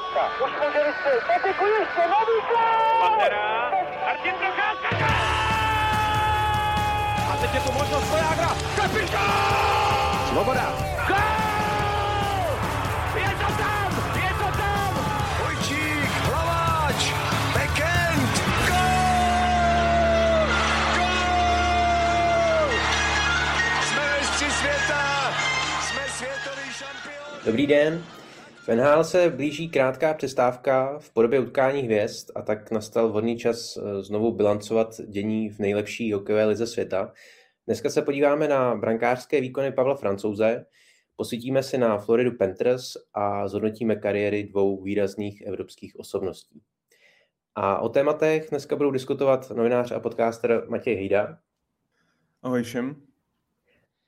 Procházka. Už může vystřelit. Patiku ještě, nový Pantera. Martin Procházka. A teď je tu možnost Vojágra. Kapitán! Svoboda. Gol! Je to tam! Je to tam! Vojčík, Hlaváč, Bekend, gol! Gol! Jsme mistři světa, jsme světový šampion. Dobrý den. V NHL se blíží krátká přestávka v podobě utkání hvězd a tak nastal vhodný čas eh, znovu bilancovat dění v nejlepší hokejové lize světa. Dneska se podíváme na brankářské výkony Pavla Francouze, posvítíme si na Floridu Panthers a zhodnotíme kariéry dvou výrazných evropských osobností. A o tématech dneska budou diskutovat novinář a podcaster Matěj Hejda Ahoj všem.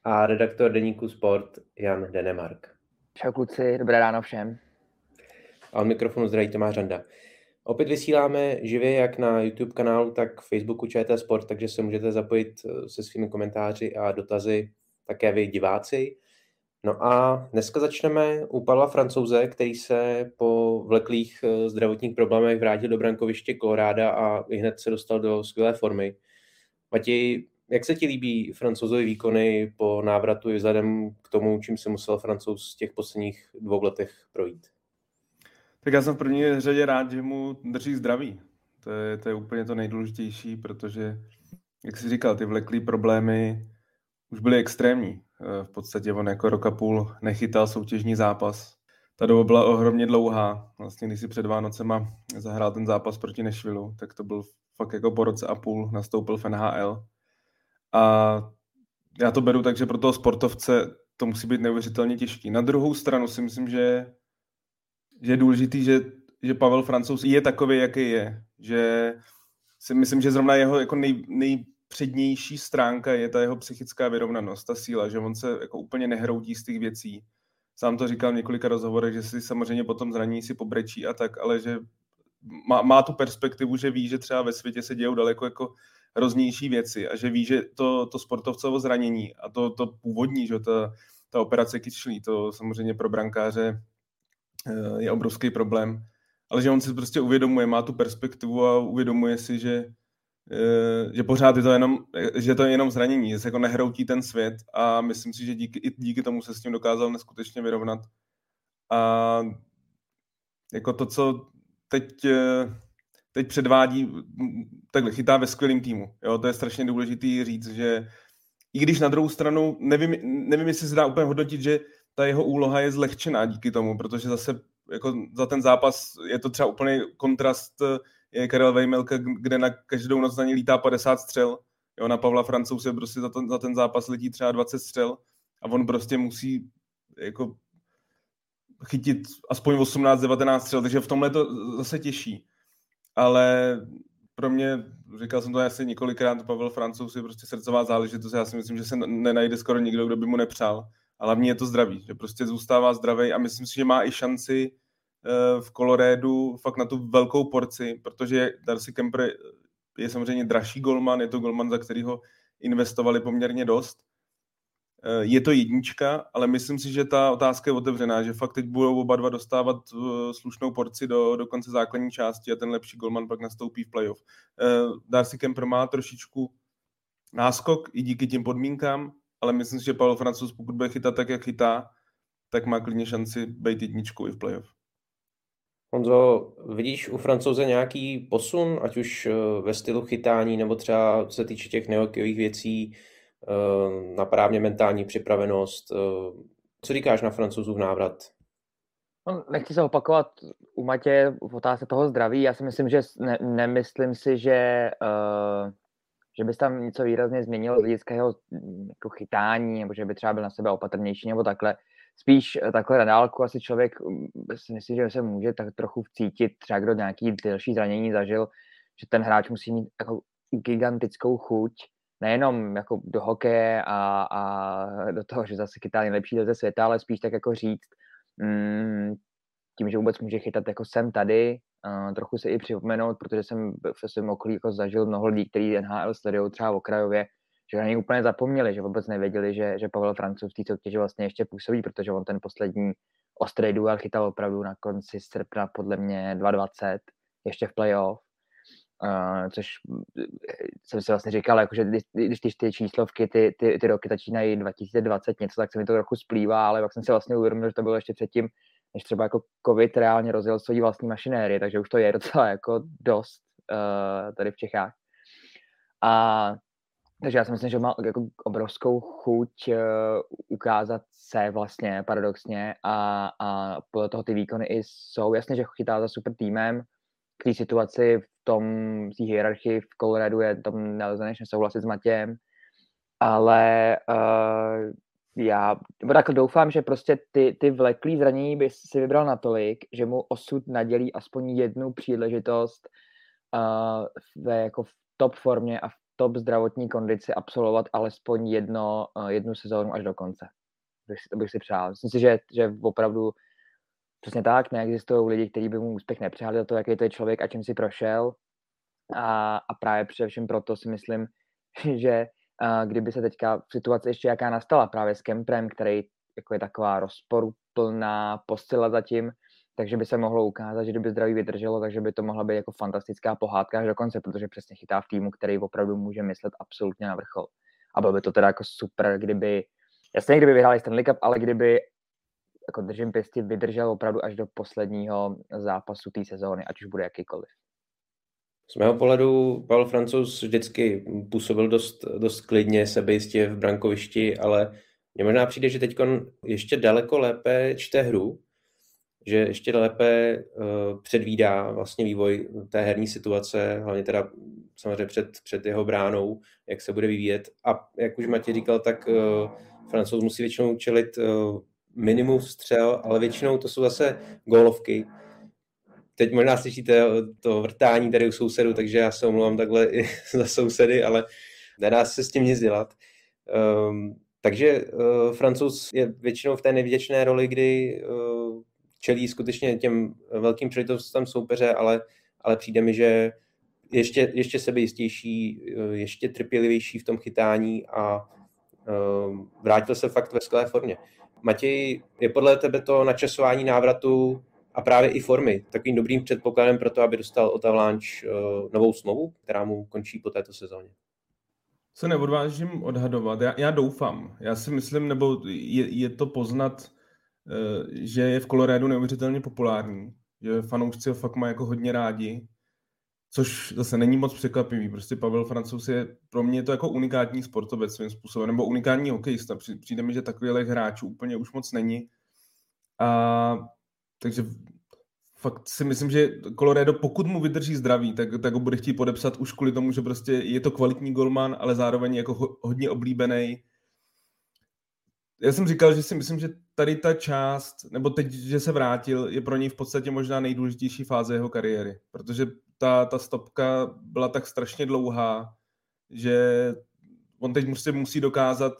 a redaktor deníku Sport Jan Denemark. Čau kluci, dobré ráno všem. A od mikrofonu zdraví Tomáš Randa. Opět vysíláme živě jak na YouTube kanálu, tak Facebooku ČT Sport, takže se můžete zapojit eh, se svými komentáři a dotazy také vy diváci. No a dneska začneme u Pavla Francouze, který se po vleklých eh, zdravotních problémech vrátil do brankoviště Koloráda a hned se dostal do skvělé formy. Matěj, jak se ti líbí francouzové výkony po návratu i vzhledem k tomu, čím se musel francouz v těch posledních dvou letech projít? Tak já jsem v první řadě rád, že mu drží zdraví. To je, to je úplně to nejdůležitější, protože, jak jsi říkal, ty vleklý problémy už byly extrémní. Eh, V podstatě on jako rok a půl nechytal soutěžní zápas. Ta doba byla ohromně dlouhá. Vlastně, když si před Vánocema zahrál ten zápas proti Nešvilu, tak to byl fakt jako po roce a půl nastoupil v NHL. A já to beru tak, že pro toho sportovce to musí být neuvěřitelně těžký. Na druhou stranu si myslím, že, že je důležitý, že, že Pavel Francouz je takový, jaký je. Že si myslím, že zrovna jeho jako nej, nejpřednější stránka je ta jeho psychická vyrovnanost, ta síla, že on se jako úplně nehroutí z těch věcí. Sám to říkal v několika rozhovorech, že si samozřejmě potom zraní si pobrečí a tak, ale že má, má tu perspektivu, že ví, že třeba ve světě se dějou daleko jako hroznější věci a že ví, že to, to sportovcovo zranění a to, to původní, že ta, ta operace kyčlí, to samozřejmě pro brankáře eh, je obrovský problém, ale že on si prostě uvědomuje, má tu perspektivu a uvědomuje si, že, eh, že pořád je to jenom, že to je jenom zranění, že se jako nehroutí ten svět a myslím si, že díky, i díky tomu se s tím dokázal neskutečně vyrovnat. A jako to, co teď, eh, teď předvádí, takhle chytá ve skvělém týmu. Jo, to je strašně důležitý říct, že i když na druhou stranu, nevím, nevím, jestli se dá úplně hodnotit, že ta jeho úloha je zlehčená díky tomu, protože zase jako za ten zápas je to třeba úplný kontrast eh, je Karel Vejmelka, kde na každou noc na ně lítá 50 střel. Jo, na Pavla Francouse prostě za ten, za ten zápas letí třeba 20 střel a on prostě musí jako chytit aspoň 18-19 střel, takže v tomhle to zase těžší. Ale pro mě, říkal jsem to asi několikrát, Pavel Francouz je prostě srdcová záležitost. Já si myslím, že se nenajde skoro nikdo, kdo by mu nepřál. A hlavně je to zdraví, že prostě zůstává zdravý a myslím si, že má i šanci eh, v Kolorédu fakt na tu velkou porci, protože Darcy Kemper je samozřejmě dražší golman, je to golman, za kterýho investovali poměrně dost. Eh, Je to jednička, ale myslím si, že ta otázka je otevřená, že fakt teď budou oba dva dostávat eh, slušnou porci do, do konce základní části a ten lepší golman pak nastoupí v playoff. Eh, Darcy Kemper má trošičku náskok i díky těm podmínkám, ale myslím si, že Pavel Francouz, pokud bude chytat tak, jak chytá, tak má klidně šanci být jedničkou i v playoff. Honzo, vidíš u francouze nějaký posun, ať už ve stylu chytání, nebo třeba se týče těch nehokejových věcí, na právně mentální připravenost. eh, Co říkáš na francouzův návrat? No, nechci se opakovat u Matě v otázce toho zdraví. Já si myslím, že ne, nemyslím si, že, uh, že by tam něco výrazně změnilo z hlediska jeho mm, jako chytání, nebo že by třeba byl na sebe opatrnější, nebo takhle. Spíš eh, takhle na dálku asi člověk mm, si myslí, že se může tak trochu vcítit, třeba kdo nějaký delší zranění zažil, že ten hráč musí mít jako gigantickou chuť, nejenom jako do hokeje a, a do toho, že zase chytá nejlepší ze světa, ale spíš tak jako říct, mm, tím, že vůbec může chytat jako jsem tady, uh, trochu se i připomenout, protože jsem ve svém okolí jako zažil mnoho lidí, kteří NHL sledují třeba v okrajově, že na něj úplně zapomněli, že vůbec nevěděli, že, že Pavel Francouz v té soutěži vlastně ještě působí, protože on ten poslední ostrý duel chytal opravdu na konci srpna podle mě 2.20, ještě v playoff, uh, což eh, jsem si vlastně říkal, jako, že když, když ty, číslovky, ty, ty, ty roky začínají 2020 něco, tak se mi to trochu splývá, ale pak jsem si vlastně uvědomil, že to bylo ještě předtím, než třeba jako covid reálně rozjel svoji vlastní mašinérie, takže už to je docela jako dost uh, tady v Čechách. A takže já si myslím, že má jako obrovskou chuť uh, ukázat se vlastně paradoxně a, a podle toho ty výkony i jsou. Jasně, že chytá za super týmem, té situaci v tom, v té hierarchii v Coloradu je tom nelze než nesouhlasit s Matějem, ale uh, já takhle doufám, že prostě ty, ty vleklý zranění by si vybral natolik, že mu osud nadělí aspoň jednu příležitost uh, ve jako v top formě a v top zdravotní kondici absolvovat alespoň jedno, uh, jednu sezónu až do konce. Bych si, to bych si přál. Myslím si, že, že opravdu přesně tak, neexistují lidi, kteří by mu úspěch nepřáli za to, jaký to je člověk a čím si prošel. A, a právě především proto si myslím, že uh, kdyby se teďka v situaci ještě jaká nastala právě s Kemprem, který jako je taková rozporuplná posila zatím, takže by se mohlo ukázat, že kdyby zdraví vydrželo, takže by to mohla být jako fantastická pohádka až do konce, protože přesně chytá v týmu, který opravdu může myslet absolutně na vrchol. A bylo by to teda jako super, kdyby, jasně, kdyby vyhráli Stanley Cup, ale kdyby jako držím pěstí, vydržel opravdu až do posledního zápasu té sezóny, ať už bude jakýkoliv. Z mého pohledu Pavel Francouz vždycky působil dost, dost klidně, sebejistě v brankovišti, ale mně možná přijde, že teď ještě daleko lépe čte hru, že ještě lépe uh, předvídá vlastně vývoj té herní situace, hlavně teda samozřejmě před, před jeho bránou, jak se bude vyvíjet. A jak už Matěj říkal, tak uh, Francouz musí většinou čelit uh, minimum střel, ale většinou to jsou zase gólovky. Teď možná slyšíte to vrtání tady u sousedu, takže já se omlouvám takhle i za sousedy, ale nedá se s tím nic dělat. Um, takže uh, francouz je většinou v té nevděčné roli, kdy uh, čelí skutečně těm velkým příležitostem soupeře, ale, ale přijde mi, že ještě, ještě sebejistější, ještě trpělivější v tom chytání a uh, vrátil se fakt ve skvělé formě. Matěj, je podle tebe to načasování návratu a právě i formy takovým dobrým předpokladem pro to, aby dostal od Avalanche uh, novou smlouvu, která mu končí po této sezóně? Se neodvážím odhadovat. Já, já doufám. Já si myslím, nebo je, je to poznat, uh, že je v Coloradu neuvěřitelně populární, že fanoušci ho fakt mají jako hodně rádi Což zase není moc překvapivý. Prostě Pavel Francouz je pro mě to jako unikátní sportovec svým způsobem, nebo unikátní hokejista. Přijde mi, že takových hráčů úplně už moc není. A takže fakt si myslím, že Colorado, pokud mu vydrží zdraví, tak, tak ho bude chtít podepsat už kvůli tomu, že prostě je to kvalitní golman, ale zároveň jako ho, hodně oblíbený. Já jsem říkal, že si myslím, že tady ta část, nebo teď, že se vrátil, je pro něj v podstatě možná nejdůležitější fáze jeho kariéry, protože ta, ta stopka byla tak strašně dlouhá, že on teď musí, musí dokázat,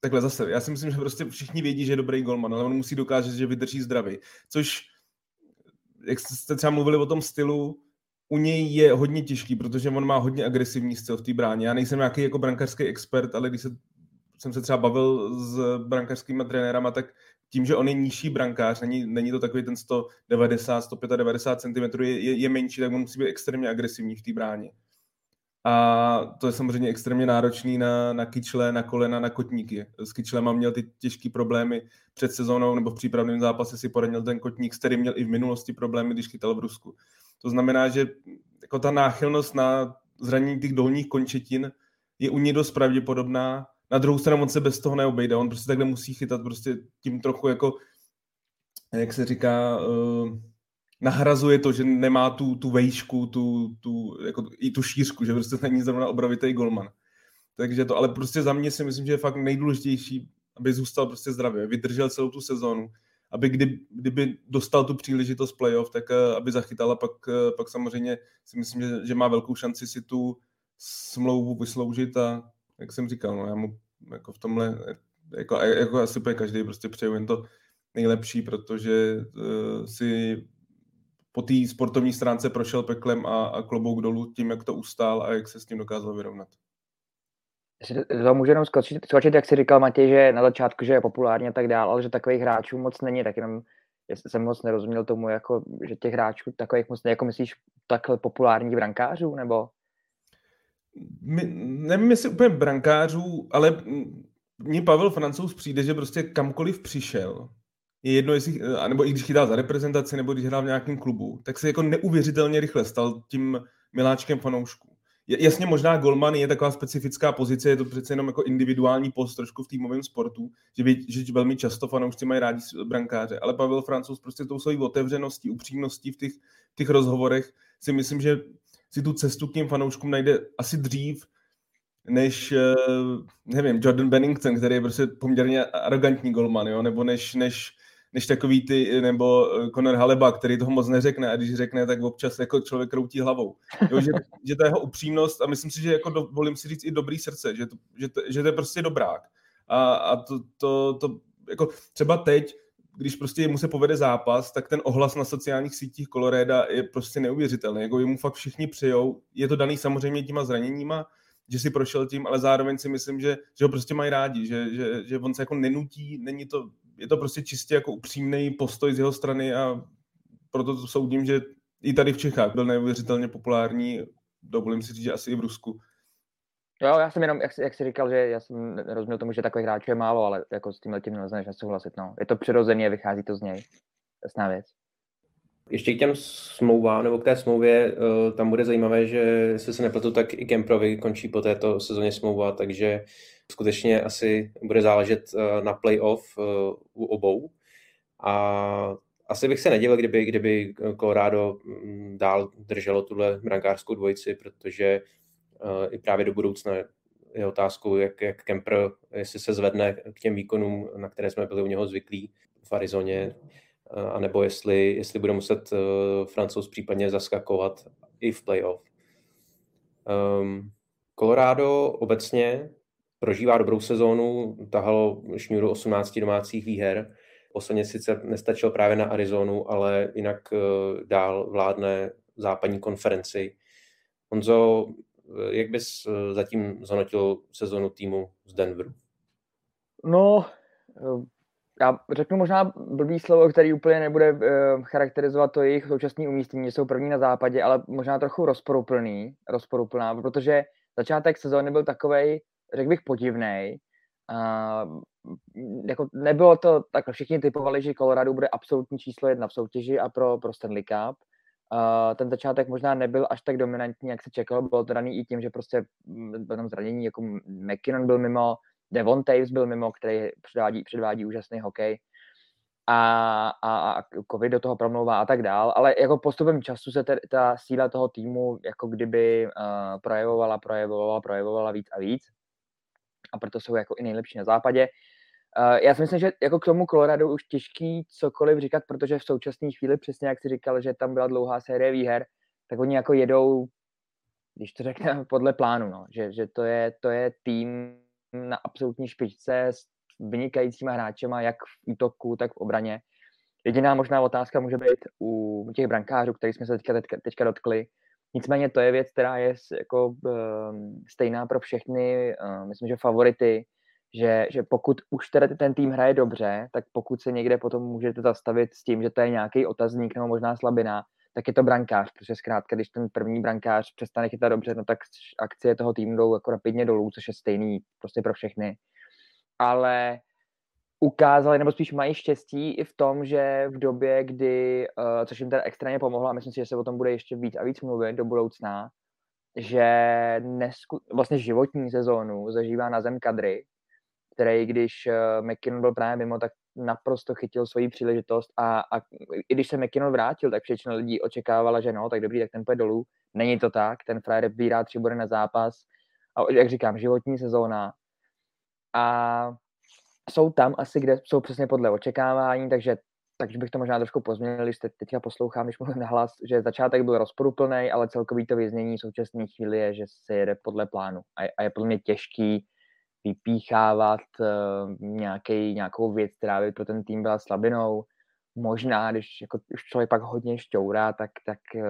takhle zase, já si myslím, že prostě všichni vědí, že je dobrý golman, ale on musí dokázat, že vydrží zdravý. Což, jak jste třeba mluvili o tom stylu, u něj je hodně těžký, protože on má hodně agresivní styl v té bráně. Já nejsem nějaký jako brankářský expert, ale když se, jsem se třeba bavil s brankářskými trenérama, tak tím, že on je nižší brankář, není, není to takový ten 190, 195 cm, je, je, je menší, tak on musí být extrémně agresivní v té bráně. A to je samozřejmě extrémně náročný na, na kyčle, na kolena, na kotníky. S kyčlema měl ty těžké problémy před sezónou nebo v přípravném zápase si poradil ten kotník, s kterým měl i v minulosti problémy, když chytal v Rusku. To znamená, že jako ta náchylnost na zranění těch dolních končetin je u něj dost pravděpodobná na druhou stranu on se bez toho neobejde, on prostě takhle musí chytat prostě tím trochu jako, jak se říká, uh, nahrazuje to, že nemá tu, tu vejšku, tu, tu, jako, i tu šířku, že prostě není zrovna obrovitý golman. Takže to, ale prostě za mě si myslím, že je fakt nejdůležitější, aby zůstal prostě zdravý, vydržel celou tu sezónu, aby kdy, kdyby dostal tu příležitost playoff, tak uh, aby zachytal a pak, uh, pak samozřejmě si myslím, že, že má velkou šanci si tu smlouvu vysloužit a jak jsem říkal, no, já mu jako v tomhle, jako, jako asi bude každý prostě přeju jen to nejlepší, protože uh, si po té sportovní stránce prošel peklem a, a klobouk dolů tím, jak to ustál a jak se s tím dokázal vyrovnat. to můžu jenom skočit, skočit, jak jsi říkal Matěj, že na začátku, že je populární a tak dále, ale že takových hráčů moc není, tak jenom jsem moc nerozuměl tomu, jako, že těch hráčů takových moc, jako myslíš takhle populárních brankářů, nebo? My, nevím, jestli úplně brankářů, ale mně Pavel Francouz přijde, že prostě kamkoliv přišel, je jedno, jestli, nebo i když chytá za reprezentaci, nebo když hrál v nějakém klubu, tak se jako neuvěřitelně rychle stal tím miláčkem fanoušků. Jasně, možná golman je taková specifická pozice, je to přece jenom jako individuální post trošku v týmovém sportu, že, že velmi často fanoušci mají rádi brankáře, ale Pavel Francouz prostě tou svojí otevřeností, upřímností v těch, těch rozhovorech si myslím, že si tu cestu k těm fanouškům najde asi dřív, než, eh, nevím, Jordan Bennington, který je prostě poměrně arrogantní golman, jo? nebo než, než než takový ty, nebo eh, Conor Haleba, který toho moc neřekne a když řekne, tak občas jako člověk kroutí hlavou. Jo, že, že ta jeho upřímnost a myslím si, že jako dovolím si říct i dobrý srdce, že to, že to, že to je prostě dobrák. A, a to, to, to, jako třeba teď, když prostě mu se povede zápas, tak ten ohlas na sociálních sítích Coloreda je prostě neuvěřitelný. Jako mu fakt všichni přijou. Je to daný samozřejmě těma zraněníma, že si prošel tím, ale zároveň si myslím, že, že ho prostě mají rádi, že, že, že on se jako nenutí, není to je to prostě čistě jako upřímný postoj z jeho strany a proto to soudím, že i tady v Čechách byl neuvěřitelně populární, dovolím si říct, že asi i v Rusku. Jo, já jsem jenom, jak, jak jsi říkal, že já jsem nerozuměl tomu, že takových hráčů je málo, ale jako s tím tím nelze než nesouhlasit. No. Je to přirozeně, vychází to z něj. Jasná věc. Ještě k těm smlouvám, nebo k té smlouvě, eh, tam bude zajímavé, že jestli se nepletu, tak i Kemprovi končí po této sezóně smlouva, takže skutečně asi bude záležet eh, na playoff eh, u obou. A asi bych se nedivil, kdyby, kdyby Colorado mm, dál drželo tuhle brankářskou dvojici, protože i právě do budoucna je otázkou, jak, jak Kemper, jestli se zvedne k těm výkonům, na které jsme byli u něho zvyklí v Arizoně, anebo jestli, jestli bude muset uh, francouz případně zaskakovat i v playoff. Um, Colorado obecně prožívá dobrou sezónu, tahalo šňůru 18 domácích výher. Posledně sice nestačil právě na Arizonu, ale jinak dál vládne západní konferenci. Honzo, jak bys uh, zatím zhodnotil sezonu týmu z Denveru? No, já řeknu možná blbý slovo, který úplně nebude charakterizovat to jejich současné umístění, jsou první na západě, ale možná trochu rozporuplný, rozporuplná, protože začátek sezóny byl takovej, řekl bych, podivný. Jako nebylo to tak, všichni typovali, že Colorado bude absolutní číslo jedna v soutěži a pro, pro Stanley Cup. Ten začátek možná nebyl až tak dominantní, jak se čekalo, bylo to daný i tím, že prostě bylo tam zranění, jako McKinnon byl mimo, Devon Taves byl mimo, který předvádí, předvádí úžasný hokej. A, a, a covid do toho promlouvá a tak dál, ale jako postupem času se te, ta síla toho týmu jako kdyby uh, projevovala, projevovala, projevovala víc a víc. A proto jsou jako i nejlepší na západě. Uh, já si myslím, že jako k tomu Colorado už těžký cokoliv říkat, protože v současné chvíli, přesně jak si říkal, že tam byla dlouhá série výher, tak oni jako jedou, když to řekneme podle plánu, no, že, že to, je, to je tým, na absolutní špičce s vynikajícíma hráčema, jak v útoku, tak v obraně. Jediná možná otázka může být u těch brankářů, kterých jsme se teďka, teďka, teďka dotkli. Nicméně to je věc, která je jako um, stejná pro všechny, uh, myslím, že favority, že, že pokud už teda ten tým hraje dobře, tak pokud se někde potom můžete zastavit s tím, že to je nějaký otazník nebo možná slabina, tak je to brankář, protože zkrátka, když ten první brankář přestane chytat dobře, no tak akcie toho týmu jdou jako rapidně dolů, což je stejný prostě pro všechny. Ale ukázali, nebo spíš mají štěstí i v tom, že v době, kdy, uh, což jim teda extrémně pomohlo, a myslím si, že se o tom bude ještě víc a víc mluvit do budoucna, že nesku, vlastně životní sezónu zažívá na zem kadry, který, když uh, McKinnon byl právě mimo, tak naprosto chytil svoji příležitost a, a i když se McKinnon vrátil, tak většina lidí očekávala, že no, tak dobrý, tak ten půjde dolů. Není to tak, ten frajer vybírá tři body na zápas a jak říkám, životní sezóna. A jsou tam asi, kde jsou přesně podle očekávání, takže takže bych to možná trošku pozměnil, když te, teďka poslouchám, když mluvím na hlas, že začátek byl rozporuplný, ale celkový to věznění v současné chvíli je, že se jede podle plánu. A, a je podle mě těžký vypíchávat uh, nějaký, nějakou věc, která by pro ten tým byla slabinou. možná, když jako už člověk pak hodně šťourá, tak, tak uh,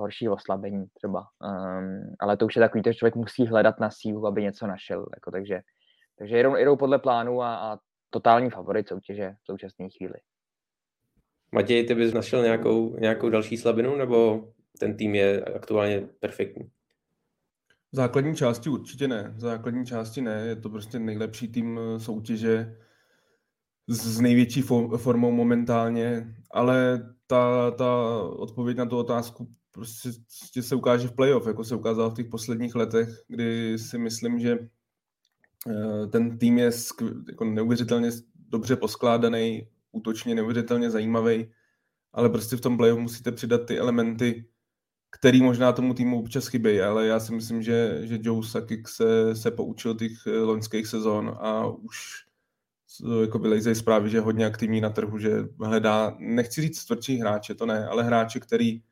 horší oslabení třeba. Um, ale to už je takový, že člověk musí hledat na sílu, aby něco našel. Jako, takže, takže jedou, jedou podle plánu a, a totální favorit soutěže v současné chvíli. Matěj, ty bys našel nějakou, nějakou další slabinu, nebo ten tým je aktuálně perfektní? V základní části určitě ne. V základní části ne. Je to prostě nejlepší tým eh, soutěže s největší formou momentálně, ale ta, ta odpověď na tu otázku prostě, se ukáže v playoff, jako se ukázalo v těch posledních letech, kdy si myslím, že eh, ten tým je jako neuvěřitelně dobře poskládaný, útočně neuvěřitelně zajímavý, ale prostě v tom playoff musíte přidat ty elementy, který možná tomu týmu občas chybějí, ale já si myslím, že, že Joe Sakic se, se poučil těch eh, loňských sezon a už jako vylejzejí zprávy, že je hodně aktivní na trhu, že hledá, nechci říct tvrdší hráče, to ne, ale hráče, který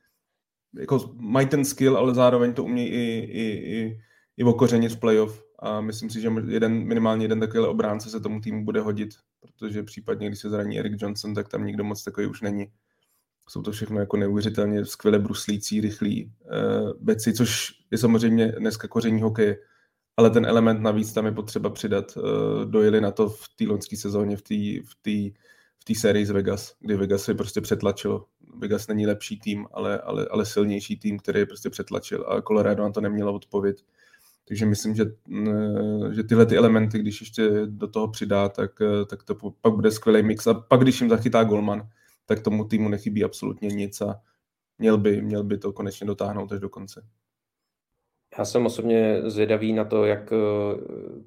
jako mají ten skill, ale zároveň to umí i, i, i, i okořenit v playoff a myslím si, že jeden, minimálně jeden takový obránce se tomu týmu bude hodit, protože případně, když se zraní Eric Johnson, tak tam nikdo moc takový už není. Jsou to všechno jako neuvěřitelně skvěle bruslící, rychlí uh, beci, což je samozřejmě dneska koření hokeje, ale ten element navíc tam je potřeba přidat. Uh, dojeli na to v té loňské sezóně, v té v tý, v tý sérii z Vegas, kdy Vegas je prostě přetlačilo. Vegas není lepší tým, ale, ale, ale silnější tým, který je prostě přetlačil a Colorado na to nemělo odpověď. Takže myslím, že, eh, že tyhle ty elementy, když ještě do toho přidá, tak, tak to pak bude skvělý mix. A pak, když jim zachytá Golman, tak tomu týmu nechybí absolutně nic a měl by, měl by to konečně dotáhnout až do konce. Já jsem osobně zvědavý na to, jak eh,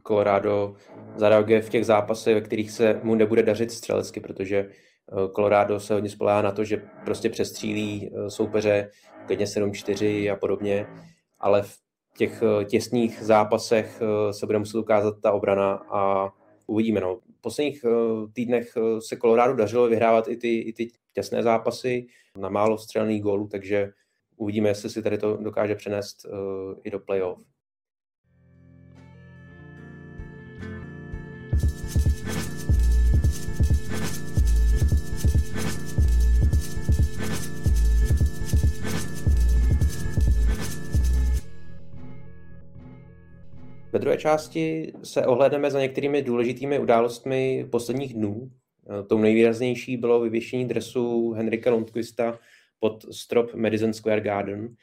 Colorado zareaguje v těch zápasech, ve kterých se mu nebude dařit střelecky, protože eh, Colorado se hodně spolehá na to, že prostě přestřílí eh, soupeře klidně 7-4 a podobně, ale v těch těsných zápasech se bude muset ukázat ta obrana a uvidíme. No posledních eh, týdnech eh, se Colorado dařilo vyhrávat i ty, i ty těsné zápasy na málo střelných gólů, takže uvidíme, jestli si tady to dokáže přenést eh, i do playoff. Ve druhé části se ohledneme za některými důležitými událostmi posledních dnů. Tou nejvýraznější bylo vyvěšení dresu Henrika Lundqvista pod strop Madison Square Garden.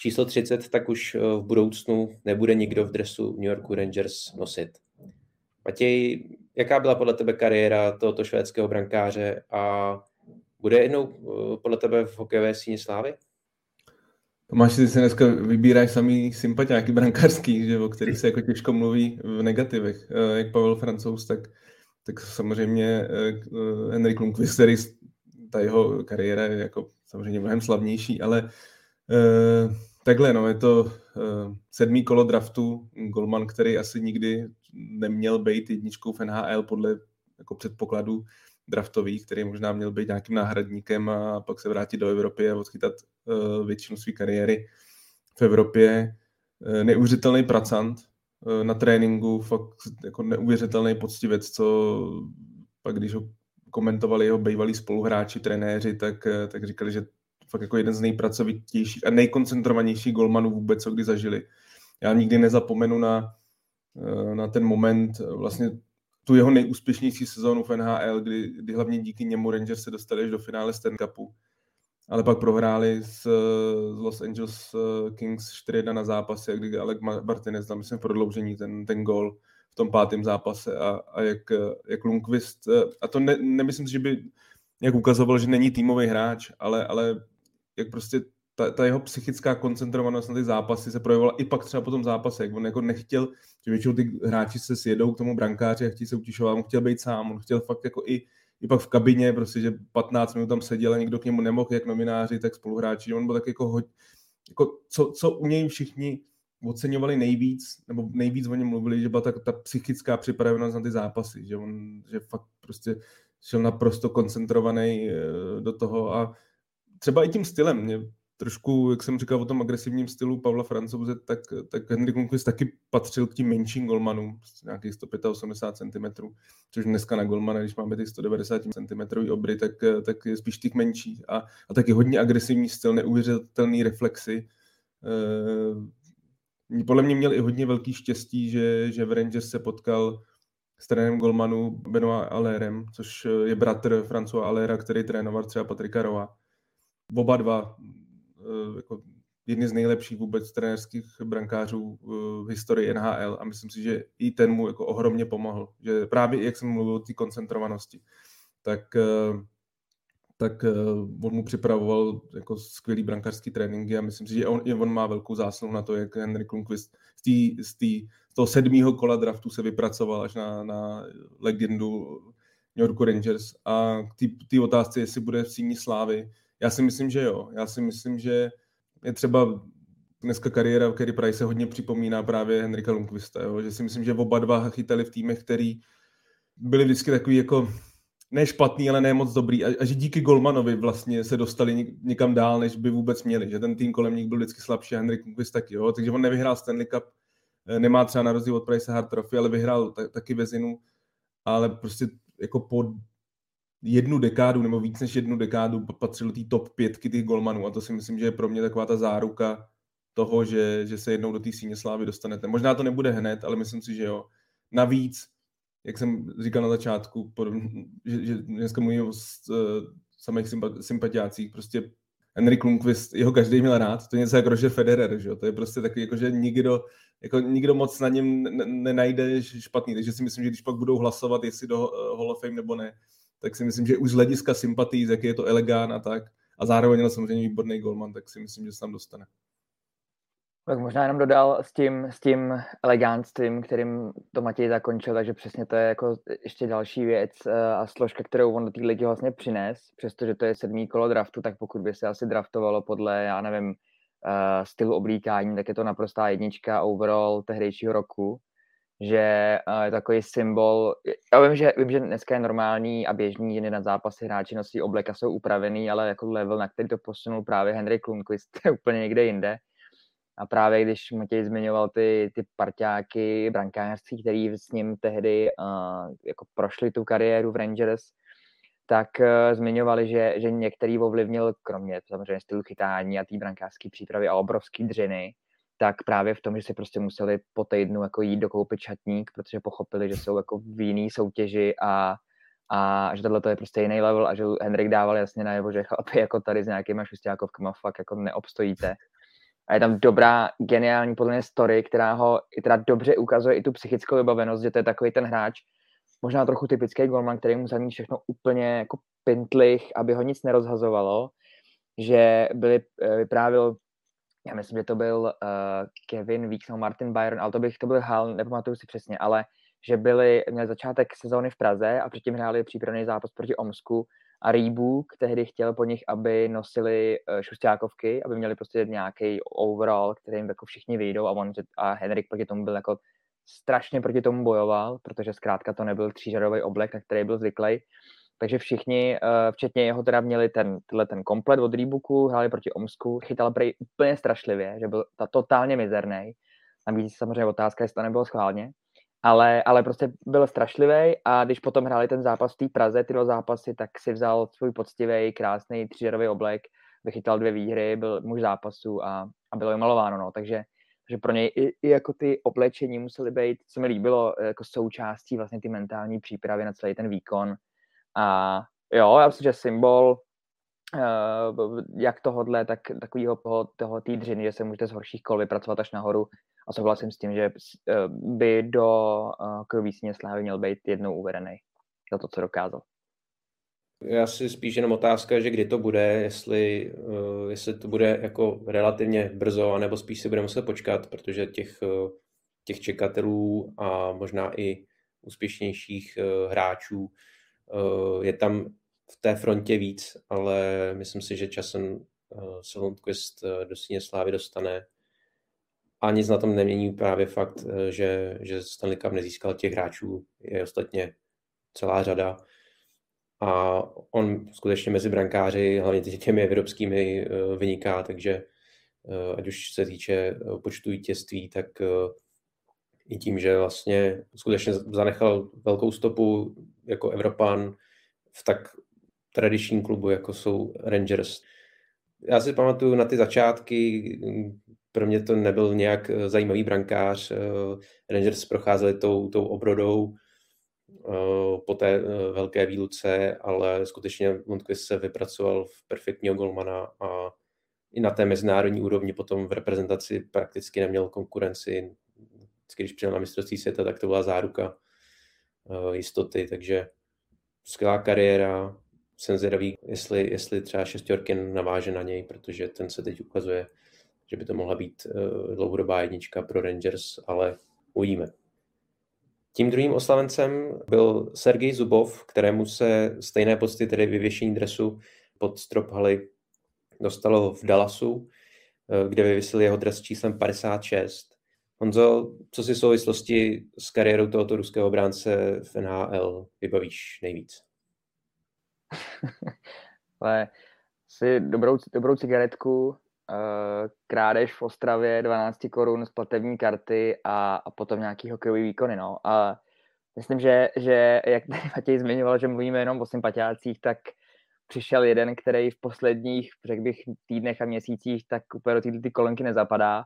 Číslo 30 tak už v budoucnu nebude nikdo v dresu New Yorku Rangers nosit. Matěj, jaká byla podle tebe kariéra tohoto švédského brankáře a bude jednou eh, podle tebe v hokejové síni slávy? Tomáš, ty se dneska vybíráš samý sympatiáky brankářský, že, o kterých se jako těžko mluví v negativech. Eh, jak Pavel Francouz, tak, tak samozřejmě eh, Henrik Lundqvist, který ta jeho kariéra je jako samozřejmě mnohem slavnější, ale eh, takhle, no, je to sedmý kolo draftu, Golman, který asi nikdy neměl být jedničkou v NHL podle jako předpokladu draftových, který možná měl být nějakým náhradníkem a pak se vrátit do Evropy a odchytat uh, většinu své kariéry v Evropě. Uh, neuvěřitelný pracant uh, na tréninku, fakt jako neuvěřitelný poctivec, co pak když ho komentovali jeho bývalí spoluhráči, trenéři, tak, tak říkali, že fakt jako jeden z nejpracovitějších a nejkoncentrovanějších golmanů vůbec, co kdy zažili. Já nikdy nezapomenu na, na ten moment vlastně tu jeho nejúspěšnější sezónu v NHL, kdy, kdy hlavně díky němu Rangers se dostali až do finále Stanley Cupu. Ale pak prohráli s, s Los Angeles eh, Kings 4-1 na zápase, kdy Alec Martinez dal, myslím, v prodloužení ten, ten gol v tom pátém zápase a, a jak, jak Lundqvist, eh, a to ne, nemyslím že by jak ukazoval, že není týmový hráč, ale, ale jak prostě ta, ta jeho psychická koncentrovanost na ty zápasy se projevovala i pak třeba po tom zápase, jak on jako nechtěl, že většinou ty hráči se sjedou k tomu brankáři a chtějí se utišovat, on chtěl být sám, on chtěl fakt jako i, i pak v kabině, prostě, že 15 minut tam seděl a nikdo k němu nemohl, jak nomináři, tak spoluhráči, on byl tak jako, hoď, jako co, co u něj všichni oceňovali nejvíc, nebo nejvíc o něm mluvili, že byla ta, ta psychická připravenost na ty zápasy, že on, že fakt prostě šel naprosto koncentrovaný eh, do toho a třeba i tím stylem. Mě trošku, jak jsem říkal o tom agresivním stylu Pavla Francouze, tak, tak Henry Lundqvist taky patřil k tím menším golmanům, nějakých 185 cm, což dneska na golmana, když máme ty 190 cm obry, tak, tak je spíš těch menších a, a taky hodně agresivní styl, neuvěřitelný reflexy. E, podle mě měl i hodně velký štěstí, že, že v Rangers se potkal s trenérem golmanu Benoit Allérem, což je bratr François Allera, který trénoval třeba Patrika Roa. Oba dva jako jedny z nejlepších vůbec trenérských brankářů eh, v historii NHL a myslím si, že i ten mu jako ohromně pomohl. Že právě, jak jsem mluvil o té koncentrovanosti, tak, eh, tak on mu připravoval jako skvělý brankářský tréninky a myslím si, že on, i on má velkou zásluhu na to, jak Henry Lundqvist z, tý, z, tý, z toho sedmého kola draftu se vypracoval až na, na legendu New York Rangers a k té otázce, jestli bude v síní slávy, já si myslím, že jo. Já si myslím, že je třeba dneska kariéra Kerry Price se hodně připomíná právě Henrika Lundqvista, jo? že si myslím, že oba dva chytali v týmech, který byli vždycky takový jako ne špatný, ale ne moc dobrý a, a že díky Golmanovi vlastně se dostali někam dál, než by vůbec měli, že ten tým kolem nich byl vždycky slabší a Henrik Lundqvist taky, jo? takže on nevyhrál Stanley Cup, eh, nemá třeba na rozdíl od Price Hard Trophy, ale vyhrál ta, taky vezinu, ale prostě jako po jednu dekádu nebo víc než jednu dekádu patřil té top pětky těch golmanů a to si myslím, že je pro mě taková ta záruka toho, že, že se jednou do té síně slávy dostanete. Možná to nebude hned, ale myslím si, že jo. Navíc, jak jsem říkal na začátku, že, že dneska mluvím o uh, samých sympatiácích, prostě Henrik Lundqvist, jeho každý měl rád, to je něco jako Roger Federer, že jo? to je prostě takový, jako, že nikdo, jako nikdo moc na něm nenajde špatný, takže si myslím, že když pak budou hlasovat, jestli do uh, Hall of Fame nebo ne, tak si myslím, že už z hlediska sympatí, jak je to elegán a tak, a zároveň je samozřejmě výborný golman, tak si myslím, že se tam dostane. Tak možná jenom dodal s tím, s tím elegánstvím, kterým to Matěj zakončil, takže přesně to je jako ještě další věc eh, a složka, kterou on do té ligy vlastně přines, přestože to je sedmý kolo draftu, tak pokud by se asi draftovalo podle, já nevím, uh, stylu oblíkání, tak je to naprostá jednička overall tehdejšího roku že uh, je takový symbol. Já vím že, vím, že dneska je normální a běžný, že na zápasy hráči nosí obleka, jsou upravený, ale jako level, na který to posunul právě Henry Klunquist, je úplně někde jinde. A právě když Matěj zmiňoval ty, ty parťáky brankářství, který s ním tehdy uh, jako prošli tu kariéru v Rangers, tak uh, zmiňovali, že, že některý ovlivnil, kromě samozřejmě stylu chytání a té brankářské přípravy a obrovský dřiny, tak právě v tom, že si prostě museli po týdnu jako jít dokoupit šatník, protože pochopili, že jsou jako v jiný soutěži a, a že tohle je prostě jiný level a že Henrik dával jasně najevo, že chlapi jako tady s nějakýma šestákovkama fakt jako neobstojíte. A je tam dobrá, geniální podle mě story, která ho i teda dobře ukazuje i tu psychickou vybavenost, že to je takový ten hráč, možná trochu typický golman, který musel mít všechno úplně jako pintlich, aby ho nic nerozhazovalo, že byli, eh, vyprávil já myslím, že to byl uh, Kevin Weeks nebo Martin Byron, ale to bych to byl Hal, nepamatuju si přesně, ale že byli, měli začátek sezóny v Praze a předtím hráli přípravný zápas proti Omsku a Reebok tehdy chtěl po nich, aby nosili uh, šustákovky, aby měli prostě nějaký overall, který jim jako všichni vyjdou a, on, a Henrik proti tomu byl jako strašně proti tomu bojoval, protože zkrátka to nebyl třížadový oblek, na který byl zvyklý takže všichni, uh, včetně jeho, teda měli ten, tenhle ten komplet od Reeboku, hráli proti Omsku, chytal prej úplně strašlivě, že byl ta totálně mizerný. Navíc samozřejmě otázka, jestli to nebylo schválně. Ale, ale prostě byl strašlivý a když potom hráli ten zápas v té Praze, ty dva zápasy, tak si vzal svůj poctivý, krásný třížerový oblek, vychytal dvě výhry, byl muž zápasu a, a bylo jim malováno. No. Takže, takže pro něj i, i, jako ty oblečení musely být, co mi líbilo, jako součástí vlastně ty mentální přípravy na celý ten výkon a jo, já myslím, že symbol uh, jak tohodle, tak takového toho, toho týdřiny, že se můžete z horších kol vypracovat až nahoru a souhlasím s tím, že uh, by do uh, krví slávy měl být jednou uvedený za to, co dokázal. Já si spíš jenom otázka, že kdy to bude, jestli, jestli to bude jako relativně brzo, anebo spíš si bude muset počkat, protože těch, těch čekatelů a možná i úspěšnějších uh, hráčů Eh, je tam v té frontě víc, ale myslím si, že časem eh, se Lundqvist eh, do síně slávy dostane a nic na tom nemění právě fakt, že, že Stanley Cup nezískal těch hráčů, je ostatně celá řada. a on skutečně mezi brankáři, hlavně těmi evropskými, eh, vyniká, takže eh, ať už se týče eh, počtu vítězství, tak i tím, že vlastně skutečně zanechal velkou stopu jako Evropan v tak tradičním klubu, jako jsou Rangers. Já si pamatuju na ty začátky, pro mě to nebyl nějak zajímavý brankář. Rangers procházeli tou, tou obrodou, Eh, po té eh, velké výluce, ale skutečně Lundqvist se vypracoval v perfektního golmana a i na té mezinárodní úrovni potom v reprezentaci prakticky neměl konkurenci. Když přijel na mistrovství světa, tak to byla záruka eh, jistoty, takže skvělá kariéra. Jsem zvědavý, jestli, jestli třeba šestorkin naváže na něj, protože ten se teď ukazuje, že by to mohla být dlouhodobá jednička pro Rangers, ale uvidíme. Tím druhým oslavencem byl Sergej Zubov, kterému se stejné pocty, tedy vyvěšení dresu pod strop haly, dostalo v Dallasu, eh, kde vyvěsil jeho dres číslem 56. Honzo, co si v souvislosti s kariérou tohoto ruského obránce v NHL vybavíš nejvíc? Ale si dobrou, dobrou cigaretku, Eh, krádež v Ostravě 12 korun z platební karty a, a potom nějaký hokejový výkony. No. A myslím, že, že jak tady Matěj zmiňoval, že mluvíme jenom o sympatiácích, tak přišel jeden, který v posledních, řekl bych, týdnech a měsících tak úplně do této ty kolonky nezapadá.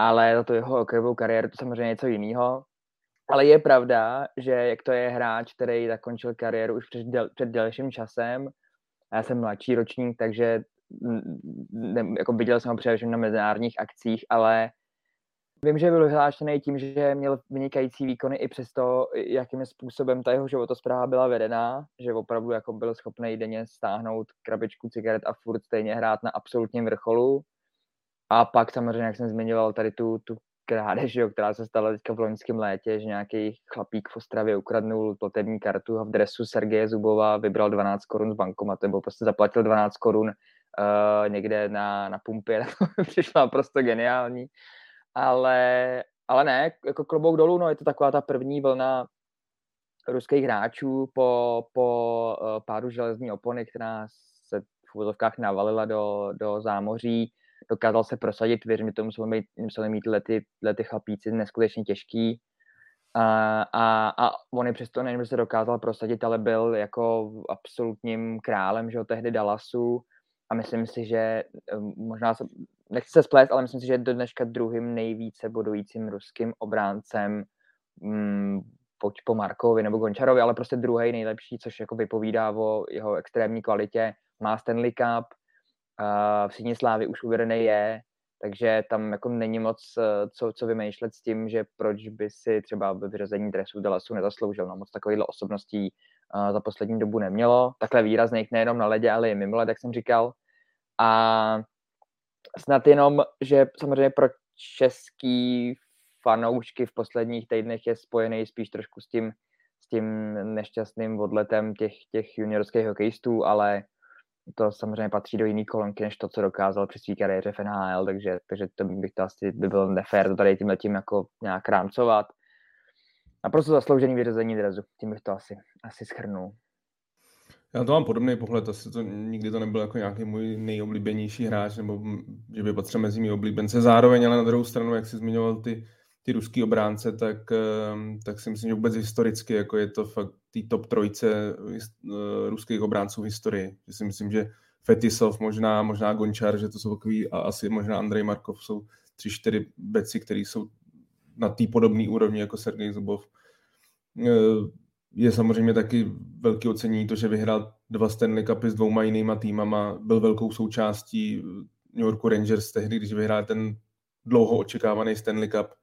Ale za to jeho hokejovou kariéru to samozřejmě něco jiného. Ale je pravda, že jak to je hráč, který zakončil kariéru už před, del, před delším časem, a já jsem mladší ročník, takže ne, jako viděl jsem ho především na mezinárodních akcích, ale vím, že byl vyhlášený tím, že měl vynikající výkony i přesto, jakým způsobem ta jeho životospráva byla vedená, že opravdu jako byl schopný denně stáhnout krabičku cigaret a furt stejně hrát na absolutním vrcholu. A pak samozřejmě, jak jsem zmiňoval, tady tu, tu krádež, jo, která se stala teďka v loňském létě, že nějaký chlapík v Ostravě ukradnul platební kartu a v dresu Sergeje Zubova vybral 12 korun z bankomatu, nebo prostě zaplatil 12 korun uh, někde na, na pumpě, to přišlo naprosto geniální. Ale, ale ne, jako klobouk dolů, no je to taková ta první vlna ruských hráčů po, po uh, pádu železní opony, která se v úvodovkách navalila do, do zámoří, dokázal se prosadit, věřím, že to museli mít, museli mít lety, lety chlapíci neskutečně těžký. A, a, a on je přesto nejen, že se dokázal prosadit, ale byl jako absolutním králem, že jo, tehdy Dallasu, a myslím si, že možná se, nechci se splést, ale myslím si, že je do dneška druhým nejvíce bodujícím ruským obráncem mm, pojď po Markovi nebo Gončarovi, ale prostě druhý nejlepší, což jako vypovídá o jeho extrémní kvalitě. Má Stanley Cup, v Sídní Slávy už uvedený je, takže tam jako není moc e, co, co vymýšlet s tím, že proč by si třeba ve vyřazení dresu Dallasu nezasloužil. No, moc takovýchhle osobností uh, za poslední dobu nemělo. Takhle výrazných nejenom na ledě, ale i mimo led, jak jsem říkal. A snad jenom, že samozřejmě pro český fanoušky v posledních týdnech je spojený spíš trošku s tím, s tím nešťastným odletem těch, těch juniorských hokejistů, ale to samozřejmě patří do jiné kolonky, než to, co dokázal při své kariéře v NHL, takže, takže to bych to asi by bylo nefér to tady tímhle tím jako nějak rámcovat. Naprosto zasloužený vyřazení drezu, tím bych to asi, asi schrnul. Já to mám podobný pohled, asi to nikdy to nebyl jako nějaký můj nejoblíbenější hráč, nebo že by patřil mezi mý oblíbence. Zároveň, ale na druhou stranu, jak jsi zmiňoval ty, ty ruský obránce, tak, ehm, tak si myslím, že vůbec historicky jako je to fakt tý top trojce eh, ruských obránců v historii. Že si myslím, že Fetisov, možná, možná Gončar, že to jsou takový, a asi možná Andrej Markov jsou tři, čtyři beci, který jsou na té podobné úrovni jako Sergej Zubov. Eh, je samozřejmě taky velký ocenění to, že vyhrál dva Stanley Cupy s dvouma jinýma týmama, byl velkou součástí New Yorku Rangers tehdy, když vyhrál ten dlouho očekávaný Stanley Cup.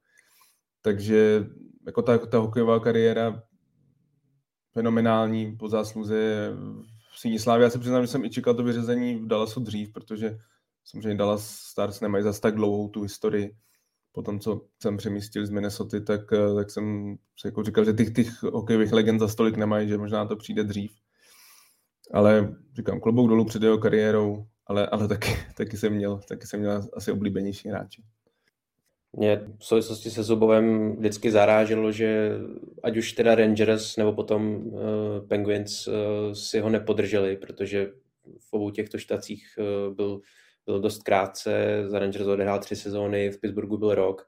Takže jako ta, ta hokejová kariéra fenomenální po zásluze v Síní Slávě. Já se přiznám, že jsem i čekal to vyřazení v Dallasu dřív, protože samozřejmě Dallas Stars nemají zase tak dlouhou tu historii po tom, co jsem přemístil z Minnesota, tak, tak jsem si jako říkal, že těch, těch hokejových legend za stolik nemají, že možná to přijde dřív. Ale říkám, klobouk dolů před jeho kariérou, ale, ale taky, taky, jsem měl, taky jsem měl asi oblíbenější hráče. Mě v souvislosti se Zubovem vždycky zaráželo, že ať už teda Rangers nebo potom uh, Penguins uh, si ho nepodrželi, protože v obou těchto štacích uh, byl, byl dost krátce, za Rangers odehrál tři sezóny, v Pittsburghu byl rok,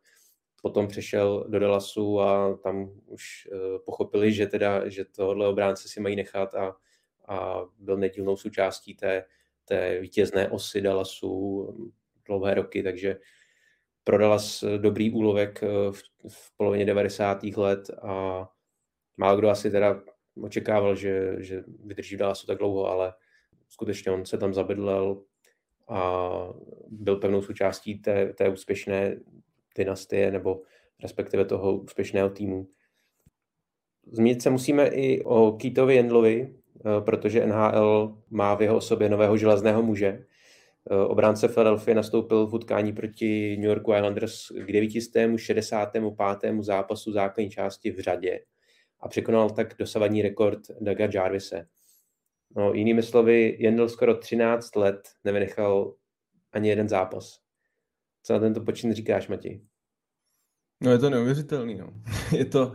potom přešel do Dallasu a tam už uh, pochopili, že teda, že tohle obránce si mají nechat a, a byl nedílnou součástí té, té vítězné osy Dallasu dlouhé roky, takže pro Dallas dobrý úlovek v, v polovině 90. let a málo kdo asi teda očekával, že, že vydrží v Dallasu tak dlouho, ale skutečně on se tam zabydlel a byl pevnou součástí té, té úspěšné dynastie nebo respektive toho úspěšného týmu. Zmínit se musíme i o Keitovi Jendlovi, eh, protože NHL má v jeho osobě nového železného muže. Eh, obránce Philadelphia nastoupil v utkání proti New York Islanders k 965. zápasu základní části v řadě a překonal tak dosavadní rekord Daga Jarvise. No, jinými slovy, Jendl skoro 13 let nevynechal ani jeden zápas. Co na tento počin říkáš, Mati? No je to neuvěřitelný, no. je to,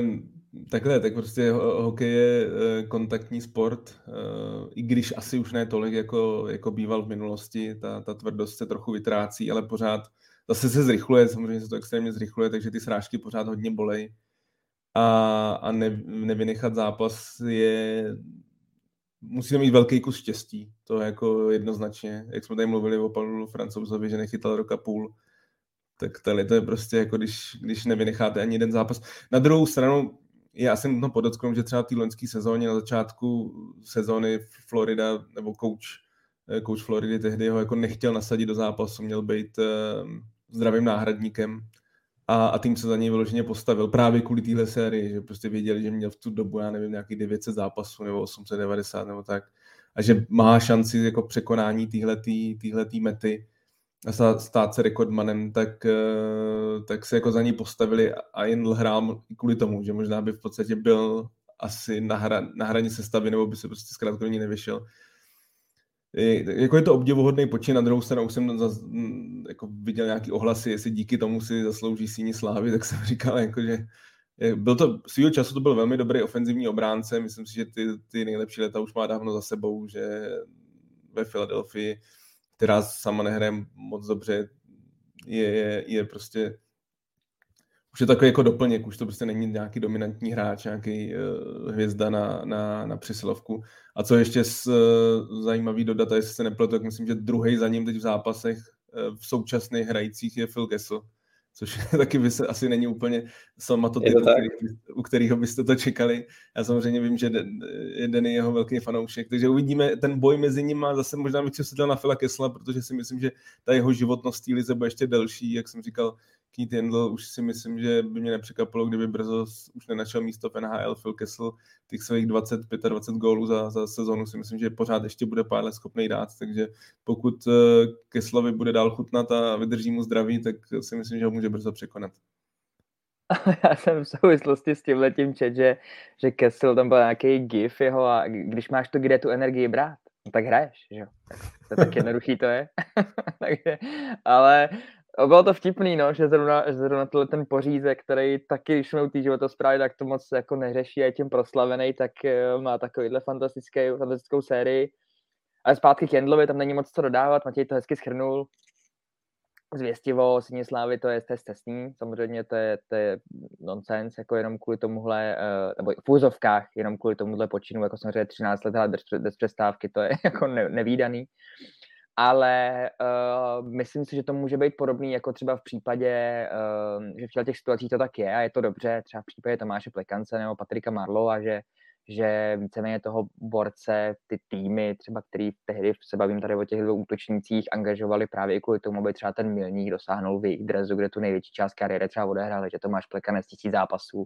um, takhle, tak prostě hokej je uh, kontaktní sport, uh, i když asi už ne tolik, jako, jako býval v minulosti, ta, ta tvrdost se trochu vytrácí, ale pořád zase se zrychluje, samozřejmě se to extrémně zrychluje, takže ty srážky pořád hodně bolej. A, a ne, nevynechat zápas je musíme mít velký kus štěstí, to je jako jednoznačně, jak jsme tady mluvili o Pavlu Francouzovi, že nechytal roka půl, tak tady to je prostě jako když, když nevynecháte ani jeden zápas. Na druhou stranu, já jsem nutno podotknout, že třeba té loňské sezóně na začátku sezóny Florida, nebo coach, eh, coach Floridy tehdy ho jako nechtěl nasadit do zápasu, měl být uh, zdravým náhradníkem a, a tým se za něj vyloženě postavil právě kvůli téhle sérii, že prostě věděli, že měl v tu dobu, já nevím, nějaký 900 zápasů nebo 890 nebo tak a že má šanci jako překonání téhletý mety a stát se rekordmanem, tak, eh, tak se jako za ní postavili a jen hrál kvůli tomu, že možná by v podstatě byl asi na, hra, na hraní sestavy, nebo by se prostě zkrátka ní nevyšel. Je, jako je to obdivuhodný počin, na druhou stranu už jsem zaz, jako viděl nějaký ohlasy, jestli díky tomu si zaslouží síní slávy, tak jsem říkal, jako, že byl to, svýho času to byl velmi dobrý ofenzivní obránce, myslím si, že ty, ty nejlepší leta už má dávno za sebou, že ve Filadelfii která sama nehraje moc dobře, je, je, je prostě už je takový jako doplněk, už to prostě není nějaký dominantní hráč, nějaký uh, hvězda na, na, na přesilovku. A co ještě s, uh, zajímavý dodat, jestli se nepletu, tak myslím, že druhý za ním teď v zápasech uh, v současných hrajících je Phil Kessel, což taky by se asi není úplně sama to typ, který, u kterého byste to čekali. Já samozřejmě vím, že jeden je jeho velký fanoušek, takže uvidíme, ten boj mezi nimi má zase možná bych se na Fila Kesla, protože si myslím, že ta jeho životnost té lize bude ještě delší, jak jsem říkal, Keith Yandel už si myslím, že by mě nepřekvapilo, kdyby brzo už nenašel místo v NHL. Phil Kessel těch svých 20-25 gólů za, za sezonu si myslím, že pořád ještě bude pár let schopný dát, takže pokud eh, Kesslovi bude dál chutnat a vydrží mu zdraví, tak si myslím, že ho může brzo překonat. Já jsem v souvislosti s tím letím čet, že, že Kessel tam byl nějaký gif jeho a když máš to, kde tu energii brát, no tak hraješ, že jo. To tak jednoduchý to je. Takže, ale bylo to vtipný, no, že zrovna, že zrovna ten pořízek, který taky, když jsme u té životosprávy, tak to moc jako neřeší a je tím proslavený, tak uh, má takovýhle fantastický, fantastickou sérii. Ale zpátky k Jendlovi, tam není moc co dodávat, Matěj to hezky schrnul. Zvěstivo, Syně Slávy, to je, to je stesný, samozřejmě to je, to je nonsense, jako jenom kvůli tomuhle, uh, nebo v úzovkách, jenom kvůli tomuhle počinu, jako samozřejmě 13 let bez, bez přestávky, to je jako ne, nevýdaný ale uh, myslím si, že to může být podobný jako třeba v případě, uh, že v těch situacích to tak je a je to dobře, třeba v případě Tomáše Plekance nebo Patrika Marlova, že, že víceméně toho borce, ty týmy, třeba který tehdy se bavím tady o těch dvou útočnících, angažovali právě kvůli tomu, aby třeba ten milník dosáhnul v jejich drezu, kde tu největší část kariéry třeba odehrali, že Tomáš Plekanec tisíc zápasů,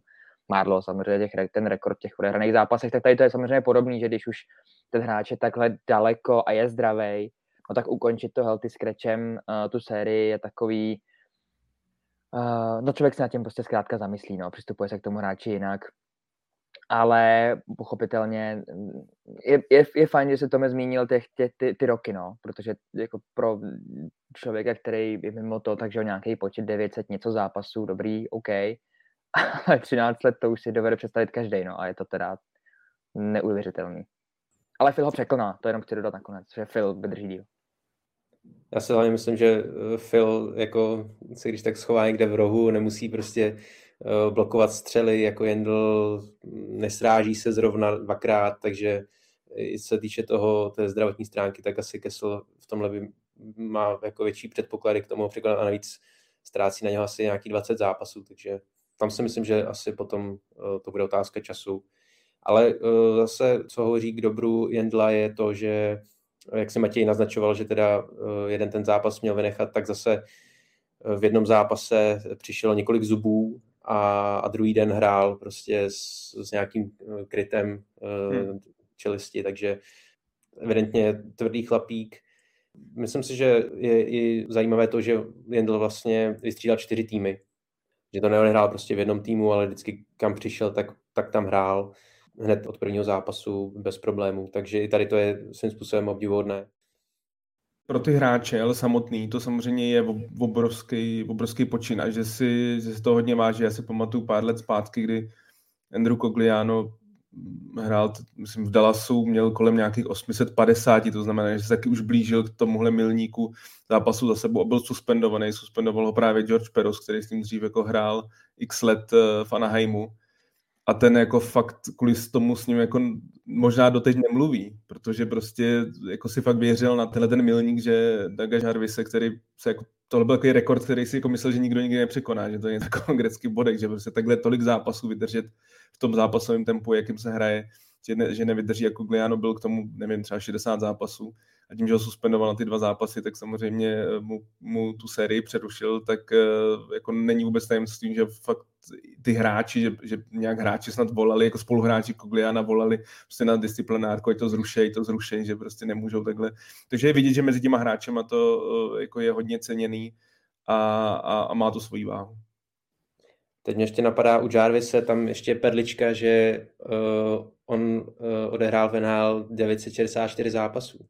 Marlo samozřejmě těch, ten rekord těch odehraných zápasech, tak tady to je samozřejmě podobný, že když už ten hráč je takhle daleko a je zdravý, no tak ukončit to healthy scratchem, uh, tu sérii je takový, uh, no člověk se nad tím prostě zkrátka zamyslí, no, přistupuje se k tomu hráči jinak ale pochopitelně mm, je, je, je fajn, že se Tome zmínil těch, tě, ty, ty roky, no, protože jako pro člověka, který je mimo to, takže nějaký počet 900 něco zápasů, dobrý, OK, ale 13 let to už si dovede představit každý, no, a je to teda neuvěřitelný. Ale Phil ho překoná, to jenom chci dodat nakonec, že Phil vydrží díl. Já si hlavně myslím, že eh, Phil jako se když tak schová někde v rohu, nemusí prostě Eh, blokovat střely, jako Jendl nesráží se zrovna dvakrát, takže i co se týče toho, té zdravotní stránky, tak asi Kessel v tomhle by má jako větší předpoklady k tomu překonat a navíc ztrácí na něho asi nějaký 20 zápasů, takže tam si myslím, že asi potom eh, to bude otázka času. Ale eh, zase, co hovoří k dobru Jendla, je to, že jak se Matěj naznačoval, že teda jeden ten zápas měl vynechat, tak zase v jednom zápase přišlo několik zubů a, a druhý den hrál prostě s, s nějakým eh, krytem eh, hmm. čelisti, takže evidentně tvrdý chlapík. Myslím si, že je i zajímavé to, že Jendl vlastně vystřídal čtyři týmy. Že to neodehrál prostě v jednom týmu, ale vždycky kam přišel, tak, tak tam hrál hned od prvního zápasu bez problémů. Takže i tady to je svým způsobem obdivuhodné pro ty hráče, ale samotný, to samozřejmě je obrovský, obrovský počin a že si, že si to hodně váží. Já si pamatuju pár let zpátky, kdy Andrew Cogliano hrál, myslím, v Dallasu, měl kolem nějakých 850, to znamená, že se taky už blížil k tomuhle milníku zápasu za sebou a byl suspendovaný. Suspendoval ho právě George Peros, který s tím dřív jako hrál x let eh, v Anaheimu a ten jako fakt kvůli tomu s ním jako možná doteď nemluví, protože prostě jako si fakt věřil na tenhle ten milník, že Daga Jarvise, který se jako, tohle byl takový rekord, který si jako myslel, že nikdo nikdy nepřekoná, že to je takový grecký bodek, že prostě takhle tolik zápasů vydržet v tom zápasovém tempu, jakým se hraje, že, ne, že nevydrží, jako Gliano byl k tomu, nevím, třeba 60 zápasů a tím, že ho suspendoval na ty dva zápasy, tak samozřejmě eh, mu, mu tu sérii přerušil, tak eh, jako není vůbec tajemstvím, že fakt ty hráči, že, že nějak hráči snad volali, jako spoluhráči Kogliana volali prostě na disciplinárku, ať to zrušej, to zrušej, že prostě nemůžou takhle. Takže je vidět, že mezi těma hráčema to eh, jako je hodně ceněný a, a, a má to svoji váhu. Teď mě ještě napadá u Jarvise tam ještě perlička, že on uh, odehrál v NHL 964 zápasů.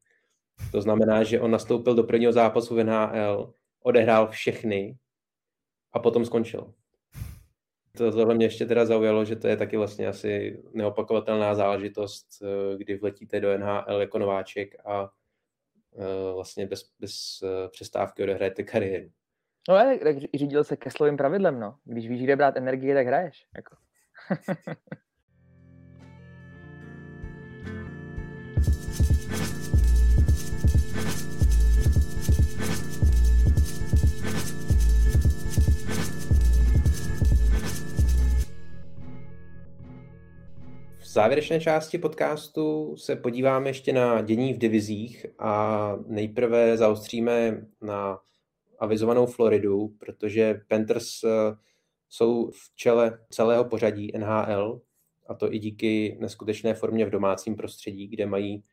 To znamená, že on nastoupil do prvního zápasu v NHL, odehrál všechny a potom skončil. To, tohle mě ještě teda zaujalo, že to je taky vlastně asi neopakovatelná záležitost, uh, kdy vletíte do NHL jako nováček a vlastně bez, bez přestávky odehrajete kariéru. No ale tak řídil se Kesslovým pravidlem, no. Když víš, kde brát energii, tak hraješ. Jako. závěrečné části podcastu se podíváme ještě na dění v divizích a nejprve zaostříme na avizovanou Floridu, protože Panthers eh, jsou v čele celého pořadí NHL a to i díky neskutečné formě v domácím prostředí, kde mají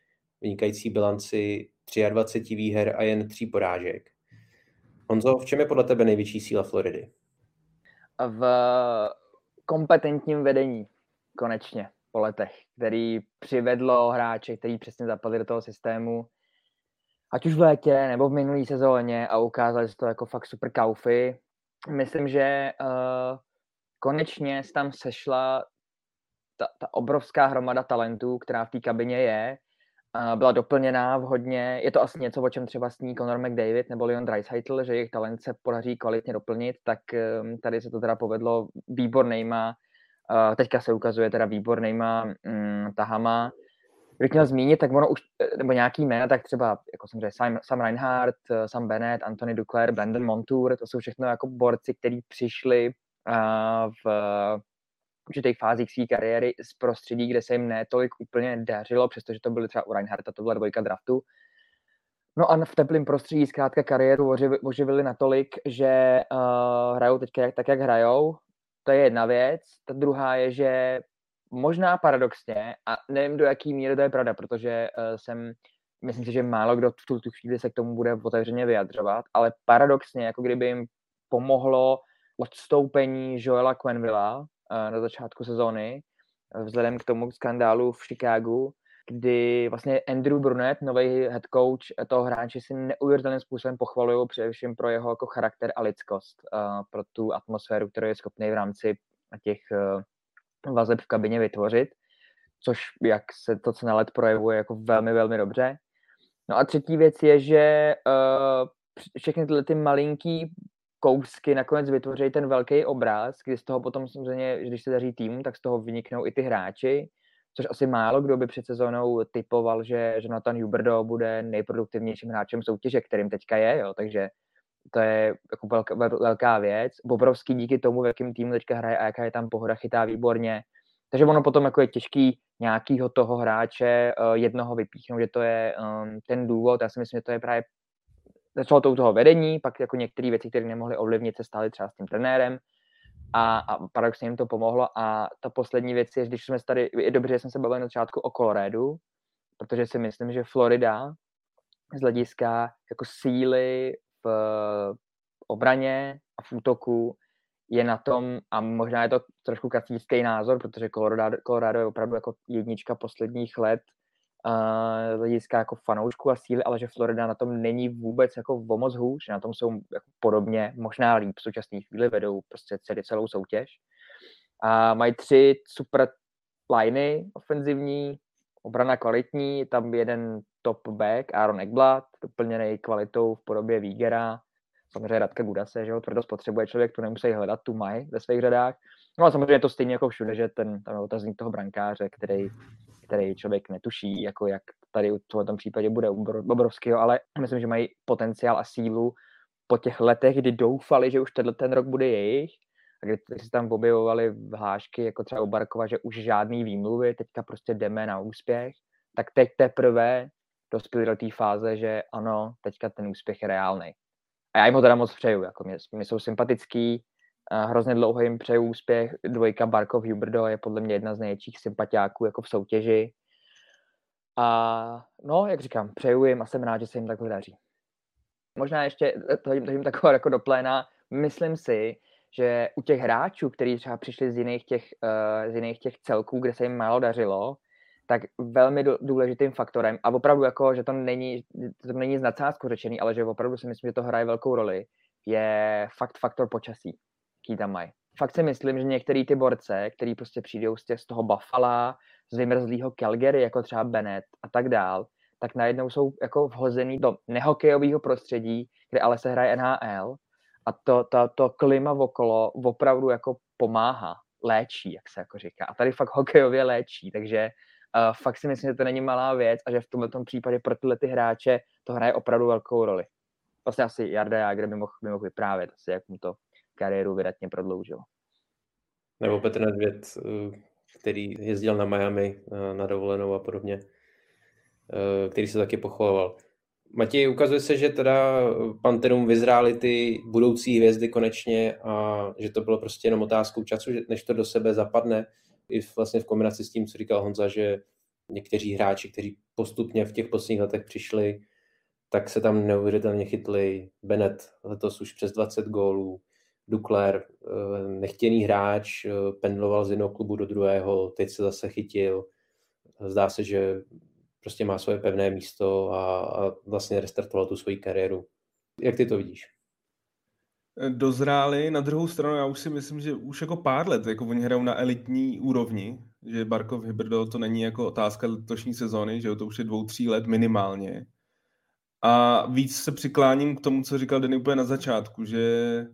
vynikající bilanci 23 výher a jen 3 porážek. Honzo, v čem je podle tebe největší síla Floridy? V kompetentním vedení, konečně, po letech, který přivedlo hráče, který přesně zapadli do toho systému, ať už v létě nebo v minulé sezóně a ukázali se to jako fakt super kaufy. Myslím, že uh, konečně tam sešla ta, ta obrovská hromada talentů, která v té kabině je, uh, byla doplněná vhodně. Je to asi něco, o čem třeba sní Conor McDavid nebo Leon Dreisaitl, že jejich talent se podaří kvalitně doplnit, tak um, tady se to teda povedlo výbornejma. Uh, teďka se ukazuje teda výbornejma um, tahama kdybych měl zmínit, tak ono už, eh, nebo nějaký jména, tak třeba, jako jsem řekl, Sam, Sam Reinhardt, eh, Sam Bennett, Anthony Duclair, Brandon Montour, to jsou všechno jako borci, kteří přišli uh, v určitých fázích své kariéry z prostředí, kde se jim ne tolik úplně dařilo, přestože to byly třeba u Reinhardta, to byla dvojka draftu. No a v teplém prostředí zkrátka kariéru oživili natolik, že uh, hrajou teď tak, jak hrajou. To je jedna věc. Ta druhá je, že možná paradoxně, a nevím, do jaký míry to je pravda, protože uh, jsem, myslím si, že málo kdo v tu, tu chvíli se k tomu bude otevřeně vyjadřovat, ale paradoxně, jako kdyby jim pomohlo odstoupení Joela Quenvilla uh, na začátku sezóny, vzhledem k tomu skandálu v Chicagu, kdy vlastně Andrew Brunet, nový head coach toho hráče, si neuvěřitelným způsobem pochvalují především pro jeho jako charakter a lidskost, uh, pro tu atmosféru, kterou je schopný v rámci těch uh, vazeb v kabině vytvořit, což jak se to, co na let projevuje, jako velmi, velmi dobře. No a třetí věc je, že uh, všechny tyhle ty malinký kousky nakonec vytvoří ten velký obraz, kdy z toho potom samozřejmě, když se daří tým, tak z toho vyniknou i ty hráči, což asi málo kdo by před sezónou typoval, že Jonathan Huberdo bude nejproduktivnějším hráčem soutěže, kterým teďka je, jo, takže to je jako velká, velká věc. Bobrovský díky tomu, v jakým týmu teďka hraje a jaká je tam pohoda, chytá výborně. Takže ono potom jako je těžký nějakýho toho hráče uh, jednoho vypíchnout, že to je um, ten důvod. Já si myslím, že to je právě začalo to u toho vedení, pak jako některé věci, které nemohly ovlivnit, se stály třeba s tím trenérem a, a paradoxně jim to pomohlo. A ta poslední věc je, když jsme tady, je dobře, že jsem se bavil na začátku o Coloradu, protože si myslím, že Florida z hlediska jako síly v obraně a v útoku je na tom, a možná je to trošku kacířský názor, protože Colorado, Colorado je opravdu jako jednička posledních let uh, hlediska jako fanoušku a síly, ale že Florida na tom není vůbec jako o moc hůř, na tom jsou jako podobně, možná líp v současné chvíli, vedou prostě celý, celou soutěž. A mají tři super liney ofenzivní, obrana kvalitní, tam jeden top back, Aaron Ekblad, doplněný kvalitou v podobě Vígera, samozřejmě Radka Gudase, že jo, tvrdost potřebuje člověk, to nemusí hledat, tu mají ve svých řadách. No a samozřejmě je to stejně jako všude, že ten tam je otazník toho brankáře, který který člověk netuší, jako jak tady v tom případě bude obrovského, ale myslím, že mají potenciál a sílu po těch letech, kdy doufali, že už tenhle ten rok bude jejich, a kdy se tam objevovali hlášky, jako třeba u Barkova, že už žádný výmluvy, teďka prostě jdeme na úspěch, tak teď teprve dospěli do té fáze, že ano, teďka ten úspěch je reálný. A já jim ho teda moc přeju, jako mě, mě jsou sympatický, hrozně dlouho jim přeju úspěch. Dvojka Barkov Huberdo je podle mě jedna z největších sympatiáků jako v soutěži. A no, jak říkám, přeju jim a jsem rád, že se jim takhle daří. Možná ještě, to jim, to jim takové jako do pléna, myslím si, že u těch hráčů, kteří třeba přišli z jiných těch, uh, z jiných těch celků, kde se jim málo dařilo, tak velmi důležitým faktorem, a opravdu jako, že to není, to není z nadsázku řečený, ale že opravdu si myslím, že to hraje velkou roli, je fakt faktor počasí jaký tam mají. Fakt si myslím, že některý ty borce, který prostě přijdou z, těch, z toho Buffalo, z vymrzlého Calgary, jako třeba Bennett a tak dál, tak najednou jsou jako vhozený do nehokejového prostředí, kde ale se hraje NHL a to, to, to klima okolo opravdu jako pomáhá, léčí, jak se jako říká. A tady fakt hokejově léčí, takže uh, fakt si myslím, že to není malá věc a že v tomto případě pro tyhle ty hráče to hraje opravdu velkou roli. Vlastně asi Jarda Jager by mohl, by mohl vyprávět, asi jak mu to kariéru vydatně prodloužil. Nebo Petr Nedvěd, eh, který jezdil na Miami eh, na dovolenou a podobně, eh, který se taky pochvaloval. Matěj, ukazuje se, že teda Panterům vyzrály ty budoucí hvězdy konečně a že to bylo prostě jenom otázkou času, než to do sebe zapadne. I vlastně v kombinaci s tím, co říkal Honza, že někteří hráči, kteří postupně v těch posledních letech přišli, tak se tam neuvěřitelně chytli. Bennett letos už přes 20 gólů, Dukler, eh, nechtěný hráč, eh, pendloval z jednoho klubu do druhého, teď se zase chytil. Zdá se, že prostě má svoje pevné místo a, a vlastně restartoval tu svoji kariéru. Jak ty to vidíš? Dozráli, na druhou stranu já už si myslím, že už jako pár let, jako oni hrajou na elitní úrovni, že Barkov Hybrdo to není jako otázka letošní sezóny, že to už je dvou, tří let minimálně. A víc se přikláním k tomu, co říkal Denny úplně na začátku, že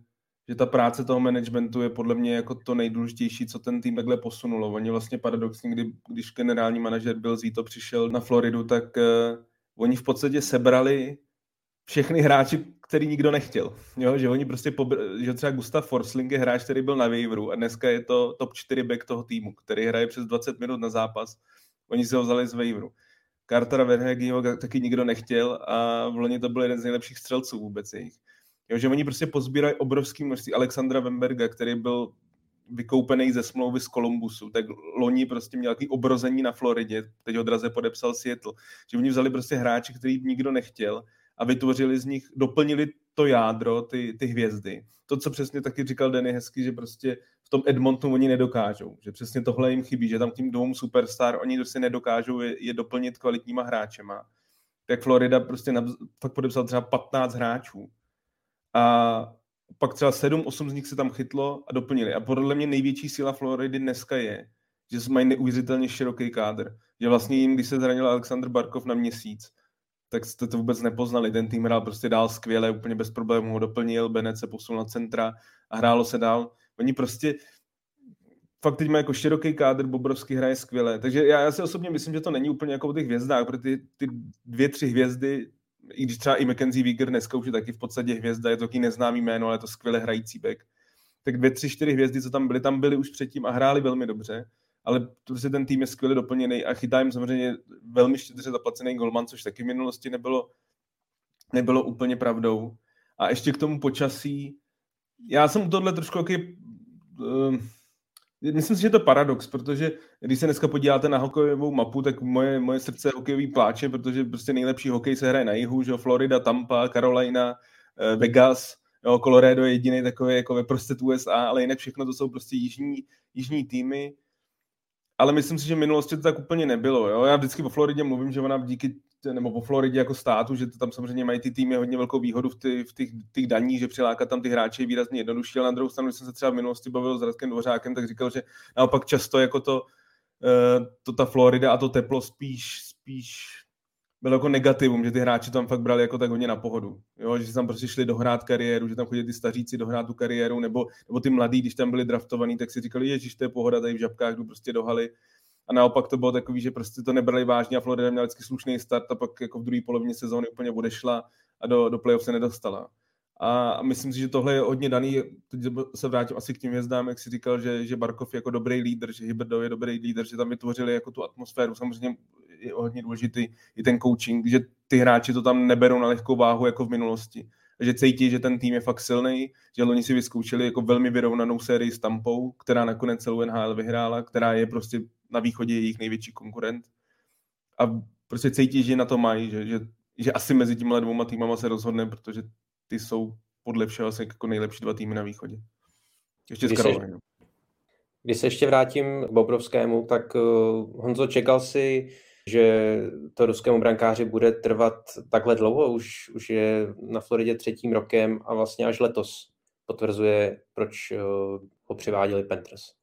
že ta práce toho managementu je podle mě jako to nejdůležitější, co ten tým takhle posunulo. Oni vlastně paradoxně, kdy, když generální manažer byl Zito přišel na Floridu, tak uh, oni v podstatě sebrali všechny hráči, který nikdo nechtěl. Jo? Že oni prostě, pobr- že třeba Gustav Forsling je hráč, který byl na waiveru a dneska je to top 4 back toho týmu, který hraje přes 20 minut na zápas. Oni si ho vzali z waiveru. Cartera Verhegiho taky nikdo nechtěl a v loni to byl jeden z nejlepších střelců vůbec jejich. Jo, že oni prostě pozbírají obrovský množství Alexandra Wemberga, který byl vykoupený ze smlouvy z Kolumbusu, tak loni prostě měl nějaký obrození na Floridě, teď ho draze podepsal Seattle. Že oni vzali prostě hráči, který nikdo nechtěl a vytvořili z nich, doplnili to jádro, ty, ty hvězdy. To, co přesně taky říkal Denny hezky, že prostě v tom Edmontonu oni nedokážou. Že přesně tohle jim chybí, že tam tím dvou superstar oni prostě nedokážou je, je doplnit kvalitníma hráčema. Tak Florida prostě na, fakt podepsal třeba 15 hráčů. A pak třeba 7-8 z nich se tam chytlo a doplnili. A podle mě největší síla Floridy dneska je, že mají neuvěřitelně široký kádr. Že vlastně jim, když se zranil Aleksandr Barkov na měsíc, tak jste to vůbec nepoznali. Ten tým hrál prostě dál skvěle, úplně bez problémů ho doplnil, Benet se posunul na centra a hrálo se dál. Oni prostě fakt teď mají jako široký kádr, Bobrovský hraje skvěle. Takže já, já si osobně myslím, že to není úplně jako o těch hvězdách, protože ty, ty dvě, tři hvězdy, i když třeba i Mackenzie Weger dneska už je taky v podstatě hvězda, je to taky neznámý jméno, ale je to skvěle hrající back. Tak dvě, tři, čtyři hvězdy, co tam byly, tam byly už předtím a hráli velmi dobře ale prostě ten tým je skvěle doplněný a chytá jim samozřejmě velmi štědře zaplacený golman, což taky v minulosti nebylo, nebylo úplně pravdou. A ještě k tomu počasí, já jsem u tohle trošku jaký, uh, myslím si, že je to paradox, protože když se dneska podíváte na hokejovou mapu, tak moje, moje srdce hokejový pláče, protože prostě nejlepší hokej se hraje na jihu, že Florida, Tampa, Carolina, eh, Vegas, jo, Colorado je jediný takový jako ve prostřed USA, ale jinak všechno to jsou prostě jižní, jižní týmy ale myslím si, že v minulosti to tak úplně nebylo. Jo? Já vždycky o Floridě mluvím, že ona díky, nebo po Floridě jako státu, že to tam samozřejmě mají ty týmy hodně velkou výhodu v, ty, v těch, těch daních, že přilákat tam ty hráče je výrazně jednodušší, ale na druhou stranu, když jsem se třeba v minulosti bavil s Radkem Dvořákem, tak říkal, že naopak často jako to, eh, to ta Florida a to teplo spíš, spíš bylo jako negativum, že ty hráči tam fakt brali jako tak hodně na pohodu. Jo? Že tam prostě šli dohrát kariéru, že tam chodili ty staříci dohrát tu kariéru, nebo, nebo ty mladí, když tam byli draftovaní, tak si říkali, ježiš, to je pohoda, tady v žabkách jdu prostě do haly. A naopak to bylo takový, že prostě to nebrali vážně a Florida měla vždycky slušný start a pak jako v druhé polovině sezóny úplně odešla a do, do playoff se nedostala. A myslím si, že tohle je hodně daný, teď se vrátím asi k tím hvězdám, jak si říkal, že, že Barkov je jako dobrý lídr, že Hyberdo je dobrý lídr, že tam vytvořili jako tu atmosféru. Samozřejmě je hodně důležitý i ten coaching, že ty hráči to tam neberou na lehkou váhu jako v minulosti. Že cítí, že ten tým je fakt silný, že oni si vyzkoušeli jako velmi vyrovnanou sérii s Tampou, která nakonec celou NHL vyhrála, která je prostě na východě jejich největší konkurent. A prostě cítí, že na to mají, že, že, že asi mezi těmi dvouma týmama se rozhodne, protože ty jsou podle všeho asi jako nejlepší dva týmy na východě. Ještě když s Karolinou. Když se ještě vrátím k Bobrovskému, tak uh, Honzo, čekal si, že to ruskému brankáři bude trvat takhle dlouho, už, už je na Floridě třetím rokem a vlastně až letos potvrzuje, proč uh, ho přiváděli Panthers.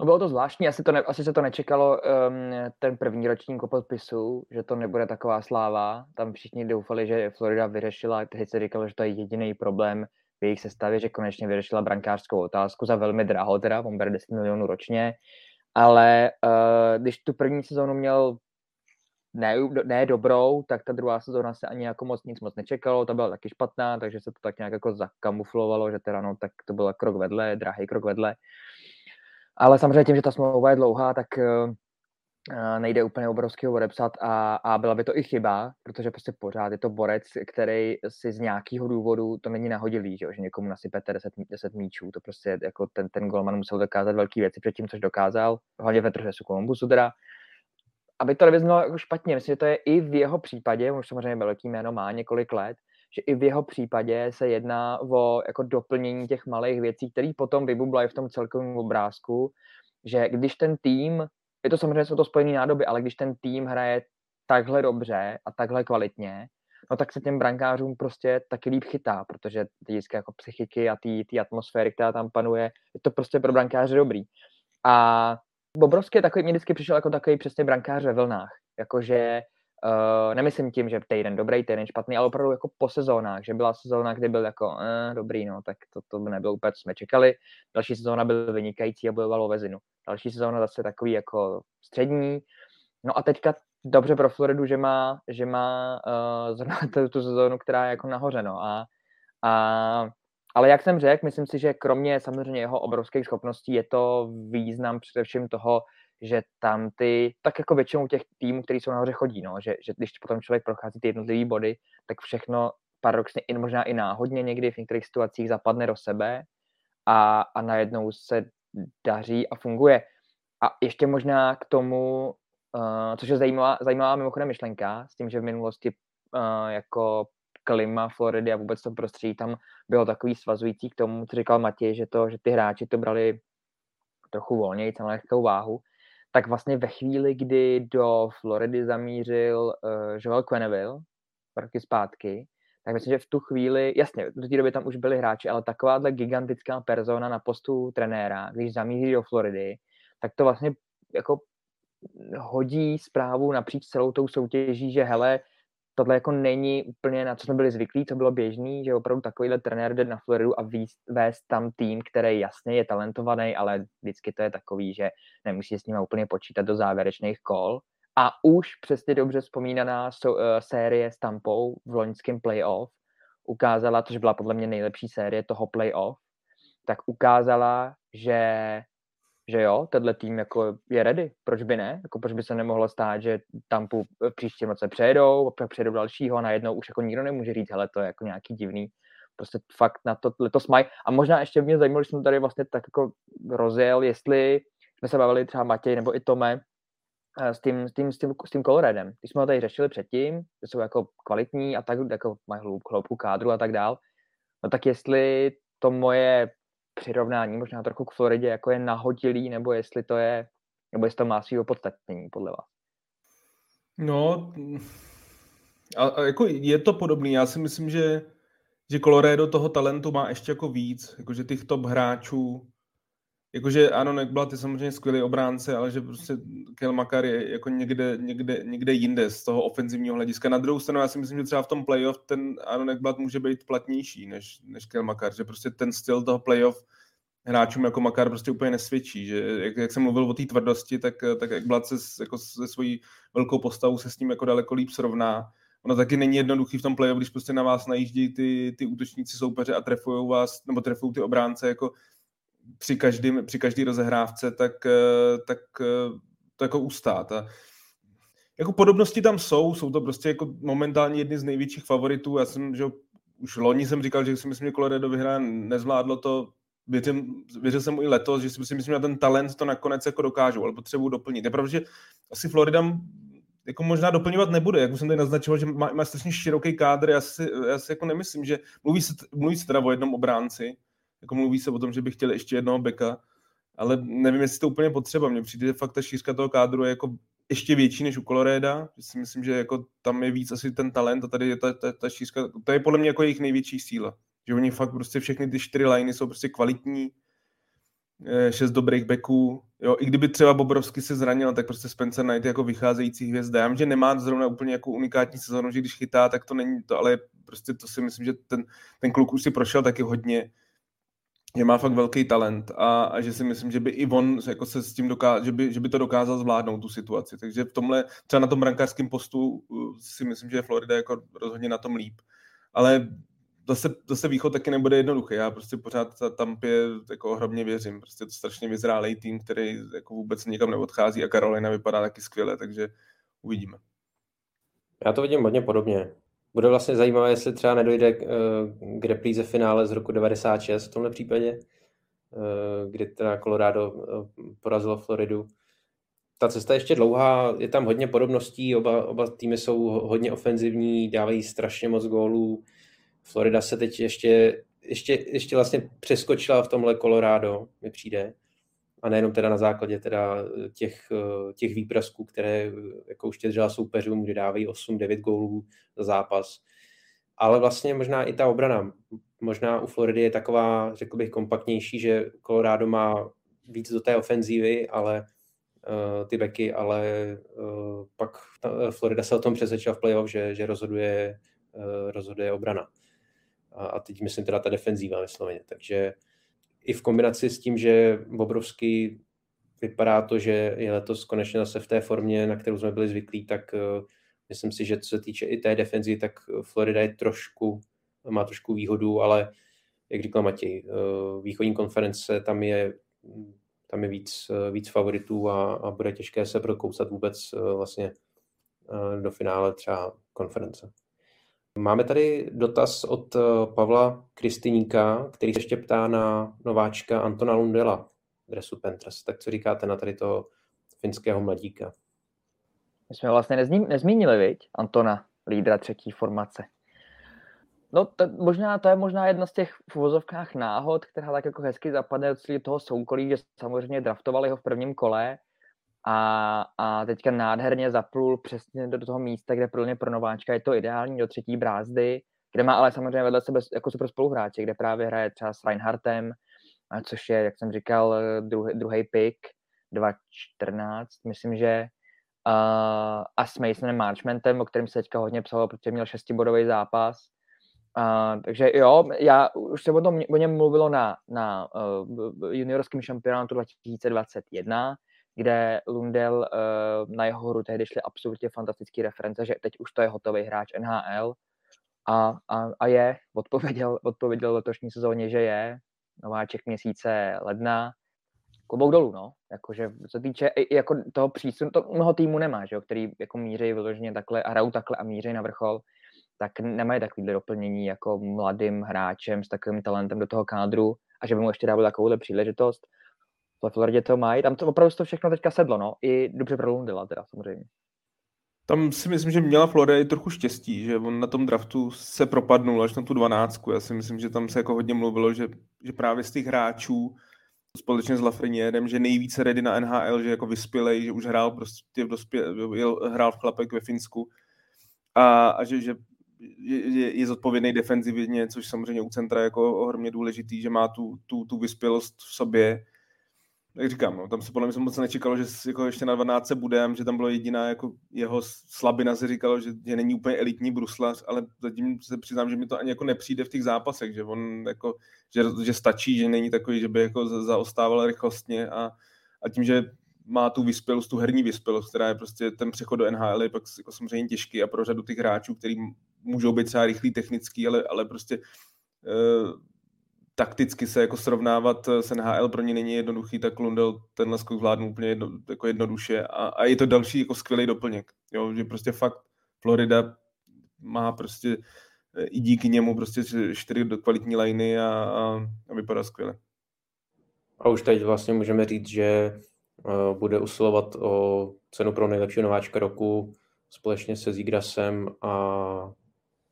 No bylo to zvláštní, asi, to ne, asi se to nečekalo um, ten první ročník o podpisu, že to nebude taková sláva. Tam všichni doufali, že Florida vyřešila, teď se říkalo, že to je jediný problém v jejich sestavě, že konečně vyřešila brankářskou otázku za velmi draho, teda, on bere 10 milionů ročně, ale uh, když tu první sezónu měl ne, ne dobrou, tak ta druhá sezóna se ani jako moc nic moc nečekalo, ta byla taky špatná, takže se to tak nějak jako zakamuflovalo, že teda no, tak to byl krok vedle, drahý krok vedle. Ale samozřejmě tím, že ta smlouva je dlouhá, tak uh, nejde úplně obrovského odepsat a, a byla by to i chyba, protože prostě pořád je to borec, který si z nějakého důvodu, to není nahodilý, že, že někomu nasypete 10, 10 míčů, to prostě jako ten, ten golman musel dokázat velké věci předtím, což dokázal, hlavně ve Trzesu Kolumbusu teda, aby to nevyznalo jako špatně, myslím, že to je i v jeho případě, už samozřejmě velký jméno má několik let, že i v jeho případě se jedná o jako doplnění těch malých věcí, které potom vybublají v tom celkovém obrázku, že když ten tým, je to samozřejmě jsou to spojené nádoby, ale když ten tým hraje takhle dobře a takhle kvalitně, no tak se těm brankářům prostě taky líp chytá, protože ty jako psychiky a ty atmosféry, která tam panuje, je to prostě pro brankáře dobrý. A Bobrovský takový, mě vždycky přišel jako takový přesně brankář ve vlnách. Jakože uh, nemyslím tím, že týden dobrý, týden špatný, ale opravdu jako po sezónách, že byla sezóna, kdy byl jako eh, dobrý, no, tak to, to by nebylo úplně, co jsme čekali. Další sezóna byl vynikající a bojoval o vezinu. Další sezóna zase takový jako střední. No a teďka dobře pro Floridu, že má, že má uh, zrovna tu, tu sezónu, která je jako nahoře, no. A, a ale jak jsem řekl, myslím si, že kromě samozřejmě jeho obrovských schopností je to význam především toho, že tam ty, tak jako většinou těch týmů, který jsou nahoře chodí, no, že, že když potom člověk prochází ty jednotlivé body, tak všechno paradoxně i možná i náhodně někdy v některých situacích zapadne do sebe a, a najednou se daří a funguje. A ještě možná k tomu, uh, což je zajímavá, zajímavá mimochodem myšlenka, s tím, že v minulosti uh, jako klima Floridy a vůbec to prostředí tam bylo takový svazující k tomu, co říkal Matěj, že, to, že ty hráči to brali trochu volněji, na lehkou váhu, tak vlastně ve chvíli, kdy do Floridy zamířil uh, Joel Quenneville, roky zpátky, tak myslím, že v tu chvíli, jasně, do té doby tam už byli hráči, ale takováhle gigantická persona na postu trenéra, když zamíří do Floridy, tak to vlastně jako hodí zprávu napříč celou tou soutěží, že hele, tohle jako není úplně na co jsme byli zvyklí, co bylo běžný, že opravdu takovýhle trenér jde na Floridu a víc, vést tam tým, který jasně je talentovaný, ale vždycky to je takový, že nemusí s ním úplně počítat do závěrečných kol. A už přesně dobře vzpomínaná so, uh, série s Tampou v loňském playoff ukázala, což byla podle mě nejlepší série toho playoff, tak ukázala, že že jo, tenhle tým jako je ready, proč by ne? Jako proč by se nemohlo stát, že Tampu příští roce přejedou, pak přejedou dalšího a najednou už jako nikdo nemůže říct, hele, to je jako nějaký divný. Prostě fakt na to letos mají. A možná ještě mě zajímalo, že jsem tady vlastně tak jako rozjel, jestli jsme se bavili třeba Matěj nebo i Tome eh, s tím, s tím, s tím, s tím Coloredem. Když jsme ho tady řešili předtím, že jsou jako kvalitní a tak, jako mají hloubku kádru a tak dál, no tak jestli to moje přirovnání možná trochu k Floridě jako je nahodilý, nebo jestli to je, nebo jestli to má svýho podstatnění podle vás. No, a, a jako je to podobný. Já si myslím, že, že Colorado toho talentu má ještě jako víc, jakože těch top hráčů, jakože ano, Nekblad je samozřejmě skvělý obránce, ale že prostě Kel Makar je jako někde, někde, někde jinde z toho ofenzivního hlediska. Na druhou stranu já si myslím, že třeba v tom playoff ten Aaron Ekblad může být platnější než, než Kel Makar, že prostě ten styl toho playoff hráčům jako Makar prostě úplně nesvědčí, že jak, jak jsem mluvil o té tvrdosti, tak, tak Ekblad se jako se svojí velkou postavou se s ním jako daleko líp srovná. Ono taky není jednoduchý v tom playoff, když prostě na vás najíždí ty, ty útočníci soupeře a trefují vás, nebo trefují ty obránce jako při, každým, při každý rozehrávce, tak, eh, tak eh, to jako ustát. A jako podobnosti tam jsou, jsou to prostě jako momentálně jedny z největších favoritů. Já jsem, že už loni jsem říkal, že si myslím, že Colorado vyhraje, nezvládlo to, věřím, věřil jsem i letos, že si myslím, že ten talent to nakonec jako dokážou, ale potřebují doplnit. Je pravda, že asi Florida jako možná doplňovat nebude, jak už jsem tady naznačoval, že má, má strašně široký kádr, já si, já si jako nemyslím, že mluví se, mluví se teda o jednom obránci, jako mluví se o tom, že bych chtěl ještě jednoho beka, ale nevím, jestli to úplně potřeba. Mně přijde, fakt ta šířka toho kádru je jako ještě větší než u Coloreda, si myslím, že jako tam je víc asi ten talent a tady je ta, ta, ta šířka, to je podle mě jako jejich největší síla. Že oni fakt prostě všechny ty čtyři liney jsou prostě kvalitní, eh, šest dobrých backů. Jo, i kdyby třeba Bobrovsky se zranil, tak prostě Spencer Knight jako vycházející hvězda. Já vím, že nemá zrovna úplně jako unikátní sezónu, že když chytá, tak to není to, ale prostě to si myslím, že ten, ten kluk už si prošel taky hodně že má fakt velký talent a, a že si myslím, že by i on jako se s tím dokázal, že by, že by to dokázal zvládnout tu situaci. Takže v tomhle, třeba na tom brankářském postu uh, si myslím, že je Florida jako rozhodně na tom líp. Ale zase, zase východ taky nebude jednoduchý. Já prostě pořád tam jako ohromně věřím. Prostě to strašně vyzrálej tým, který jako vůbec nikam neodchází a Karolina vypadá taky skvěle, takže uvidíme. Já to vidím hodně podobně. Bude vlastně zajímavé, jestli třeba nedojde k, eh, k repríze finále z roku 96 v tomhle případě, eh, kdy teda Colorado eh, porazilo Floridu. Ta cesta je ještě dlouhá, je tam hodně podobností, oba, oba týmy jsou hodně ofenzivní, dávají strašně moc gólů. Florida se teď ještě, ještě, ještě vlastně přeskočila v tomhle Colorado, mi přijde a nejenom teda na základě teda těch, těch výprasků, které jako už těžila soupeřům, kde dávají 8-9 gólů za zápas. Ale vlastně možná i ta obrana. Možná u Floridy je taková, řekl bych, kompaktnější, že Colorado má víc do té ofenzívy, ale uh, ty beky, ale uh, pak ta, Florida se o tom přesvědčila v playoff, že, že rozhoduje, uh, rozhoduje obrana. A, a teď myslím teda ta defenzíva vysloveně. Takže uh, i v kombinaci s tím, že Bobrovský vypadá to, že je letos konečně zase v té formě, na kterou jsme byli zvyklí, tak uh, myslím si, že co se týče i té defenzi, tak Florida je trošku, má trošku výhodu, ale jak říkal Matěj, uh, východní konference, tam je, tam je víc, víc favoritů a, a bude těžké se prokousat vůbec vlastně do finále třeba konference. Máme tady dotaz od eh, Pavla Kristyníka, který se ještě ptá na nováčka Antona Lundela dresu Panthers. Tak co říkáte na tady toho finského mladíka? My jsme vlastně nezmínili, viď? Antona, lídra třetí formace. No, to, možná, to je možná jedna z těch v náhod, která tak jako hezky zapadne od toho soukolí, že samozřejmě draftovali ho v prvním kole a, a teďka nádherně zaplul přesně do toho místa, kde pro ně pro nováčka je to ideální do třetí brázdy, kde má ale samozřejmě vedle sebe jako super spoluhráče, kde právě hraje třeba s Reinhardtem, což je, jak jsem říkal, druhý, druhý pick, 2.14, myslím, že uh, a s Masonem Marchmentem, o kterém se teďka hodně psalo, protože měl šestibodový zápas. Uh, takže jo, já už se o, tom, o něm mluvilo na, na uh, juniorském šampionátu 2021, kde Lundell uh, na jeho hru tehdy šly absolutně fantastické reference, že teď už to je hotový hráč NHL a, a, a je, odpověděl, odpověděl letošní sezóně, že je, nováček měsíce ledna, klobouk dolů, no. Jakože co týče jako toho přísunu, to mnoho týmu nemá, že jo, který jako míří vyloženě takhle a hrajou takhle a míří na vrchol, tak nemají takovýhle doplnění jako mladým hráčem s takovým talentem do toho kádru a že by mu ještě dávali takovouhle příležitost. V Floridě to mají, tam to opravdu to všechno teďka sedlo, no. I dobře pro Lundela teda samozřejmě. Tam si myslím, že měla Florida i trochu štěstí, že on na tom draftu se propadnul až na tu dvanáctku. Já si myslím, že tam se jako hodně mluvilo, že, že právě z těch hráčů společně s Lafrenierem, že nejvíce ready na NHL, že jako vyspělej, že už hrál prostě v dospě, hrál v chlapek ve Finsku a, a že, že je, je zodpovědný defenzivně, což samozřejmě u centra jako ohromně důležitý, že má tu, tu, tu vyspělost v sobě jak říkám, no, tam se podle mě moc nečekalo, že jako ještě na 12 budem, že tam bylo jediná jako jeho slabina, se říkalo, že, že není úplně elitní bruslař, ale zatím se přiznám, že mi to ani jako nepřijde v těch zápasech, že on jako, že, že stačí, že není takový, že by jako zaostával rychlostně a, a tím, že má tu vyspělost, tu herní vyspělost, která je prostě ten přechod do NHL je pak jako samozřejmě těžký a pro řadu těch hráčů, který můžou být třeba rychlý, technický, ale, ale prostě uh, takticky se jako srovnávat s NHL pro ně není jednoduchý, tak Lundell tenhle skok zvládnu úplně jedno, jako jednoduše a, a, je to další jako skvělý doplněk, jo, že prostě fakt Florida má prostě i díky němu prostě čtyři kvalitní liney a, a, a vypadá skvěle. A už teď vlastně můžeme říct, že uh, bude usilovat o cenu pro nejlepšího nováčka roku společně se Zigrasem a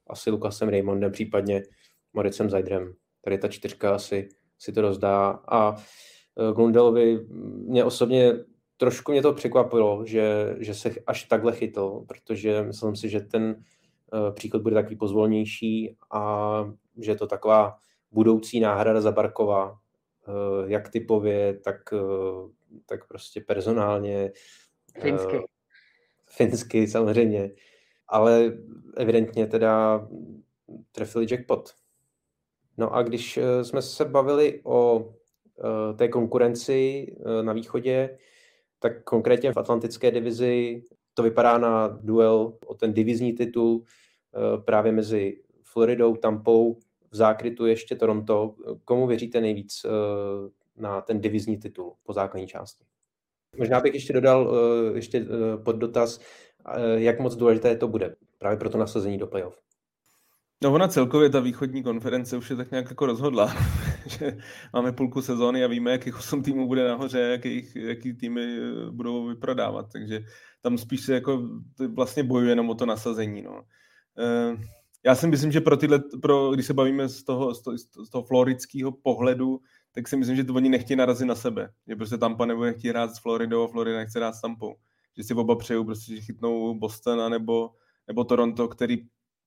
asi Lukasem Raymondem, případně Moricem Zajdrem tady ta čtyřka asi si to rozdá. A eh, Glundelovi mě osobně trošku mě to překvapilo, že, že se až takhle chytl, protože myslím si, že ten eh, příklad bude takový pozvolnější a že je to taková budoucí náhrada za Barkova, eh, jak typově, tak, tak prostě personálně. Finsky. Finsky samozřejmě, ale evidentně teda trefili jackpot. No a když eh, jsme se bavili o eh, té konkurenci eh, na východě, tak konkrétně v atlantické divizi to vypadá na duel o ten divizní titul právě mezi Floridou, Tampou, v zákrytu ještě Toronto. Komu věříte nejvíc na ten divizní titul po základní části? Možná bych ještě dodal ještě pod dotaz, jak moc důležité to bude právě pro to nasazení do playoff. No ona celkově, ta východní konference už je tak nějak jako rozhodla, že máme půlku sezóny a víme, jakých 8 týmů bude nahoře, jaký, jaký týmy eh, budou vyprodávat, takže tam spíš se jako vlastně bojuje jenom o to nasazení. No. Eh, já si myslím, že pro tyhle, pro, když se bavíme z toho, z toho, z toho floridského pohledu, tak si myslím, že to oni nechtějí narazit na sebe. Že prostě Tampa nebo nechtějí hrát s Floridou a Florida nechce hrát s Tampou. Že si oba přejou prostě, že chytnou Boston nebo, nebo Toronto, který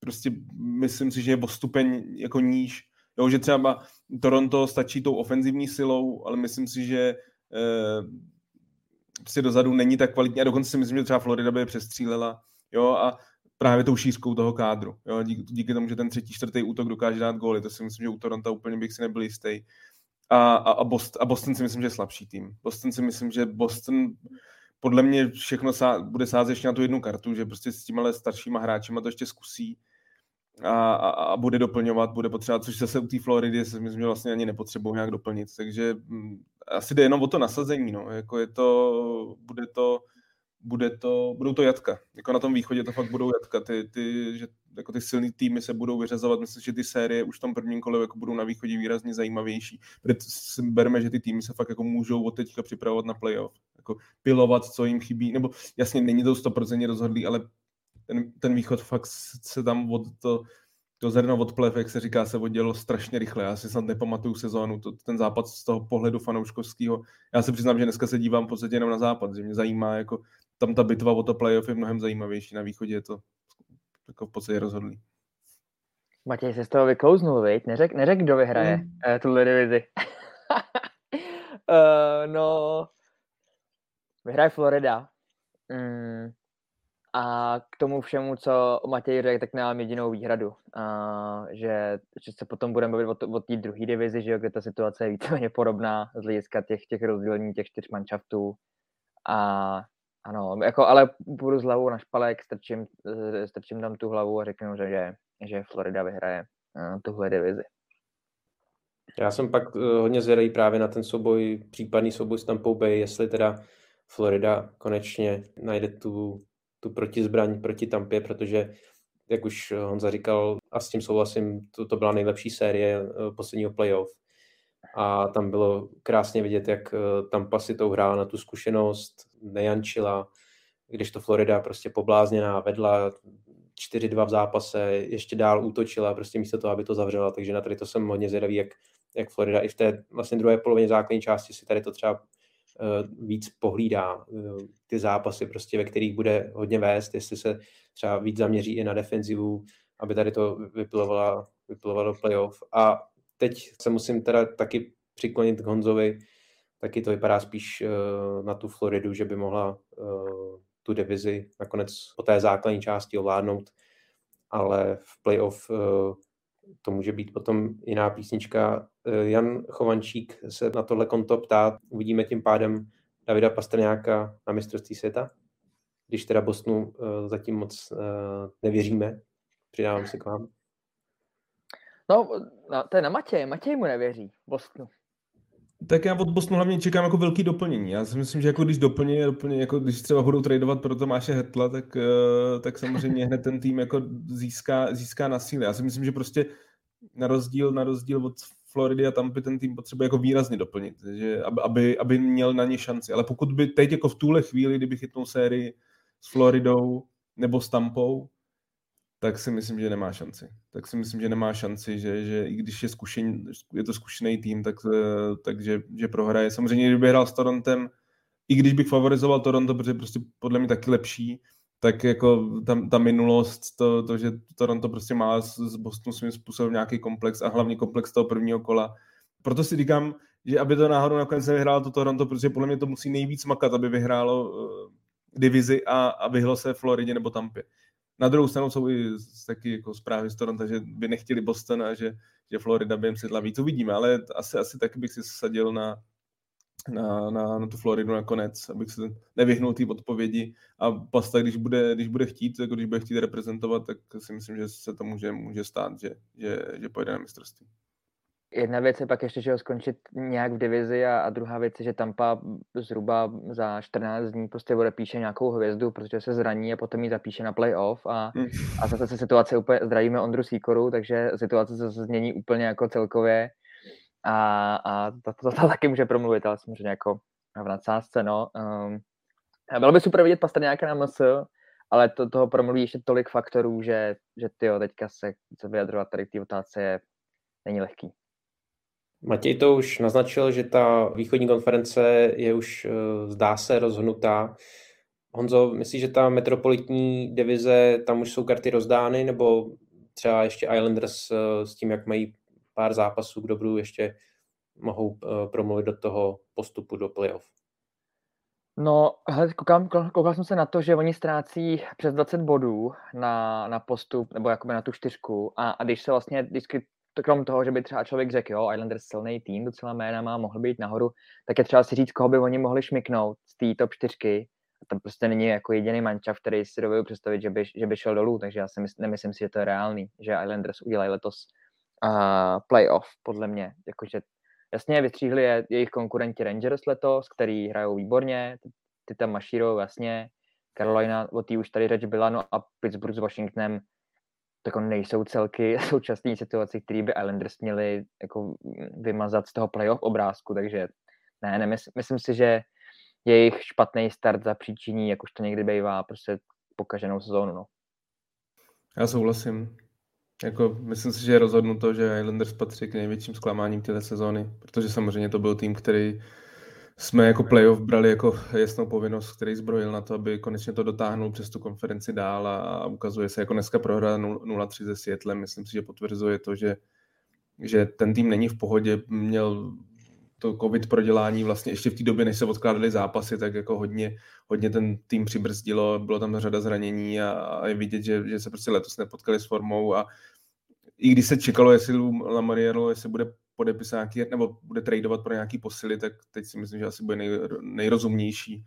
prostě myslím si, že je o stupeň jako níž. Jo, že třeba Toronto stačí tou ofenzivní silou, ale myslím si, že eh, prostě dozadu není tak kvalitní a dokonce si myslím, že třeba Florida by je přestřílela. Jo, a právě tou šířkou toho kádru. Jo, díky, díky tomu, že ten třetí, čtvrtý útok dokáže dát góly, to si myslím, že u Toronto úplně bych si nebyl jistý. A, a, a, Boston, a Boston si myslím, že je slabší tým. Boston si myslím, že Boston podle mě všechno sá, bude sázet ještě na tu jednu kartu, že prostě s těma staršíma hráčima to ještě zkusí a, a, a bude doplňovat, bude potřebovat, což zase u té Floridy si myslím, že vlastně ani nepotřebují nějak doplnit, takže m, mm, asi jde jenom o to nasazení, no, jako je to, bude to, bude to, budou to jatka, jako na tom východě to fakt budou jatka, ty, ty, že jako ty silný týmy se budou vyřazovat, myslím, že ty série už v tom prvním kole jako budou na východě výrazně zajímavější, protože bereme, že ty týmy se fakt jako můžou od teďka připravovat na playoff, jako pilovat, co jim chybí, nebo jasně není to 100% rozhodlý, ale ten, ten východ fakt se tam od to to zrno od plev, jak se říká, se oddělilo strašně rychle. Já si snad nepamatuju sezónu, to, ten západ z toho pohledu fanouškovského. Já se přiznám, že dneska se dívám v podstatě jenom na západ, že mě zajímá, jako tam ta bitva o to playoff je mnohem zajímavější. Na východě je to jako v podstatě rozhodlý. Matěj se z toho vyklouznul, viď? Neřek, neřek kdo vyhraje mm. uh, tuhle divizi. uh, no, vyhraje Florida. Mm. A k tomu všemu, co Matěj řekl, tak nemám jedinou výhradu. Uh, že, že se potom budeme bavit o, té druhé divizi, že jo, kde ta situace je víceméně podobná z hlediska těch, těch rozdělení těch čtyř manšaftů. A ano, jako, ale budu s hlavou na špalek, strčím, eh, strčím tam tu hlavu a řeknu, že, že, že Florida vyhraje uh, tuhle divizi. Já jsem pak uh, hodně zvědavý právě na ten souboj, případný souboj s Tampa Bay, jestli teda Florida konečně najde tu, tu protizbraň proti Tampě, protože jak už Honza říkal, a s tím souhlasím, to, to byla nejlepší série posledního playoff. A tam bylo krásně vidět, jak eh, Tampa si to hrála na tu zkušenost, nejančila, když to Florida prostě poblázněná vedla 4-2 v zápase, ještě dál útočila, prostě místo toho, aby to zavřela, takže na tady to jsem hodně zvědavý, jak, jak Florida i v té vlastně druhé polovině základní části si tady to třeba víc pohlídá, uh, ty zápasy prostě, ve kterých bude hodně vést, jestli se třeba víc zaměří i na defenzivu, aby tady to vypilovalo playoff. A teď se musím teda taky přiklonit k Honzovi, taky to vypadá spíš uh, na tu Floridu, že by mohla tu divizi nakonec po té základní části ovládnout, ale v playoff to může být potom jiná písnička. Jan Chovančík se na tohle konto ptá, uvidíme tím pádem Davida Pastrňáka na mistrovství světa, když teda Bosnu zatím moc nevěříme. Přidávám se k vám. No, to je na Matěj. Matěj mu nevěří Bostonu. Tak já od Bostonu hlavně čekám jako velký doplnění. Já si myslím, že jako když doplní, doplní jako když třeba budou tradovat pro Tomáše Hetla, tak, eh, tak samozřejmě hned ten tým jako získá, získá na síle. Já si myslím, že prostě na rozdíl, na rozdíl od Floridy a Tampy ten tým potřebuje jako výrazně doplnit, že aby, aby měl na ně šanci. Ale pokud by teď jako v tuhle chvíli, kdyby chytnul sérii s Floridou nebo s Tampou, tak si myslím, že nemá šanci. Tak si myslím, že nemá šanci, že, že i když je, zkušen, je to zkušený tým, tak, eh, takže že prohraje. Samozřejmě, kdyby hrál s Torontem, i když bych favorizoval Toronto, protože prostě podle mě taky lepší, tak jako ta, ta minulost, to, to, že Toronto prostě má s, s Bostonu svým způsobem nějaký komplex a hlavně komplex toho prvního kola. Proto si říkám, že aby to náhodou nakonec nevyhrálo to Toronto, protože podle mě to musí nejvíc makat, aby vyhrálo uh, divizi a, a vyhlo se Floridě nebo Tampě. Na druhou stranu jsou i taky jako zprávy Toronto, že by nechtěli Boston a že, že Florida by jim sedla víc. Uvidíme, ale asi, asi taky bych si sadil na, na, na, na tu Floridu nakonec, abych se nevyhnul té odpovědi a Pasta, když bude, když bude chtít, jako když bude chtít reprezentovat, tak si myslím, že se to může, může stát, že, že, že pojede na mistrovství jedna věc je pak ještě, že ho skončit nějak v divizi a, a druhá věc je, že Tampa zhruba za 14 dní prostě odepíše nějakou hvězdu, protože se zraní a potom ji zapíše na playoff a, hmm. a zase se situace úplně, zdravíme Ondru Sýkoru, takže situace se změní úplně jako celkově a, a to, to, to, to taky může promluvit, ale samozřejmě jako v nadsázce, no. Um, bylo by super vidět nějaké na MS, ale to, toho promluví ještě tolik faktorů, že, že tyjo, teďka se, se vyjadrovat tady k té otázce je, není lehký. Matěj to už naznačil, že ta východní konference je už, eh, zdá se, rozhodnutá. Honzo, myslíš, že ta metropolitní divize, tam už jsou karty rozdány, nebo třeba ještě Islanders eh, s tím, jak mají pár zápasů k dobru, ještě mohou eh, promluvit do toho postupu do playoff? No, koukám, koukal jsem se na to, že oni ztrácí přes 20 bodů na, na postup, nebo jakoby na tu čtyřku a, a když se vlastně vždycky to krom toho, že by třeba člověk řekl, jo, Islanders silný tým, docela jména má, mohl být nahoru, tak je třeba si říct, koho by oni mohli šmiknout z té top 4. A tam prostě není jako jediný mančav, který si dovedu představit, že by, že by šel dolů, takže já si mysl, nemyslím si, že to je reálný, že Islanders udělají letos uh, playoff, podle mě. Jakože jasně vystříhli je jejich konkurenti Rangers letos, který hrajou výborně, ty, tam mašírou, jasně, Carolina, o té už tady řeč byla, no a Pittsburgh s Washingtonem jako nejsou celky současné situaci, které by Islanders měli jako vymazat z toho playoff obrázku, takže ne, ne myslím, myslím si, že jejich špatný start za příčiní, jak už to někdy bývá, prostě pokaženou sezónu. No. Já souhlasím. Jako, myslím si, že je rozhodnuto, že Islanders patří k největším zklamáním této sezóny, protože samozřejmě to byl tým, který jsme jako playoff brali jako jasnou povinnost, který zbrojil na to, aby konečně to dotáhnul přes tu konferenci dál a, ukazuje se jako dneska prohra 0-3 ze Světlem. Myslím si, že potvrzuje to, že, že ten tým není v pohodě, měl to covid prodělání vlastně ještě v té době, než se odkládaly zápasy, tak jako hodně, hodně ten tým přibrzdilo, bylo tam řada zranění a, a je vidět, že, že se prostě letos nepotkali s formou a i když se čekalo, jestli Lamariero, jestli bude podepisat nějaký, nebo bude tradovat pro nějaký posily, tak teď si myslím, že asi bude nej, nejrozumnější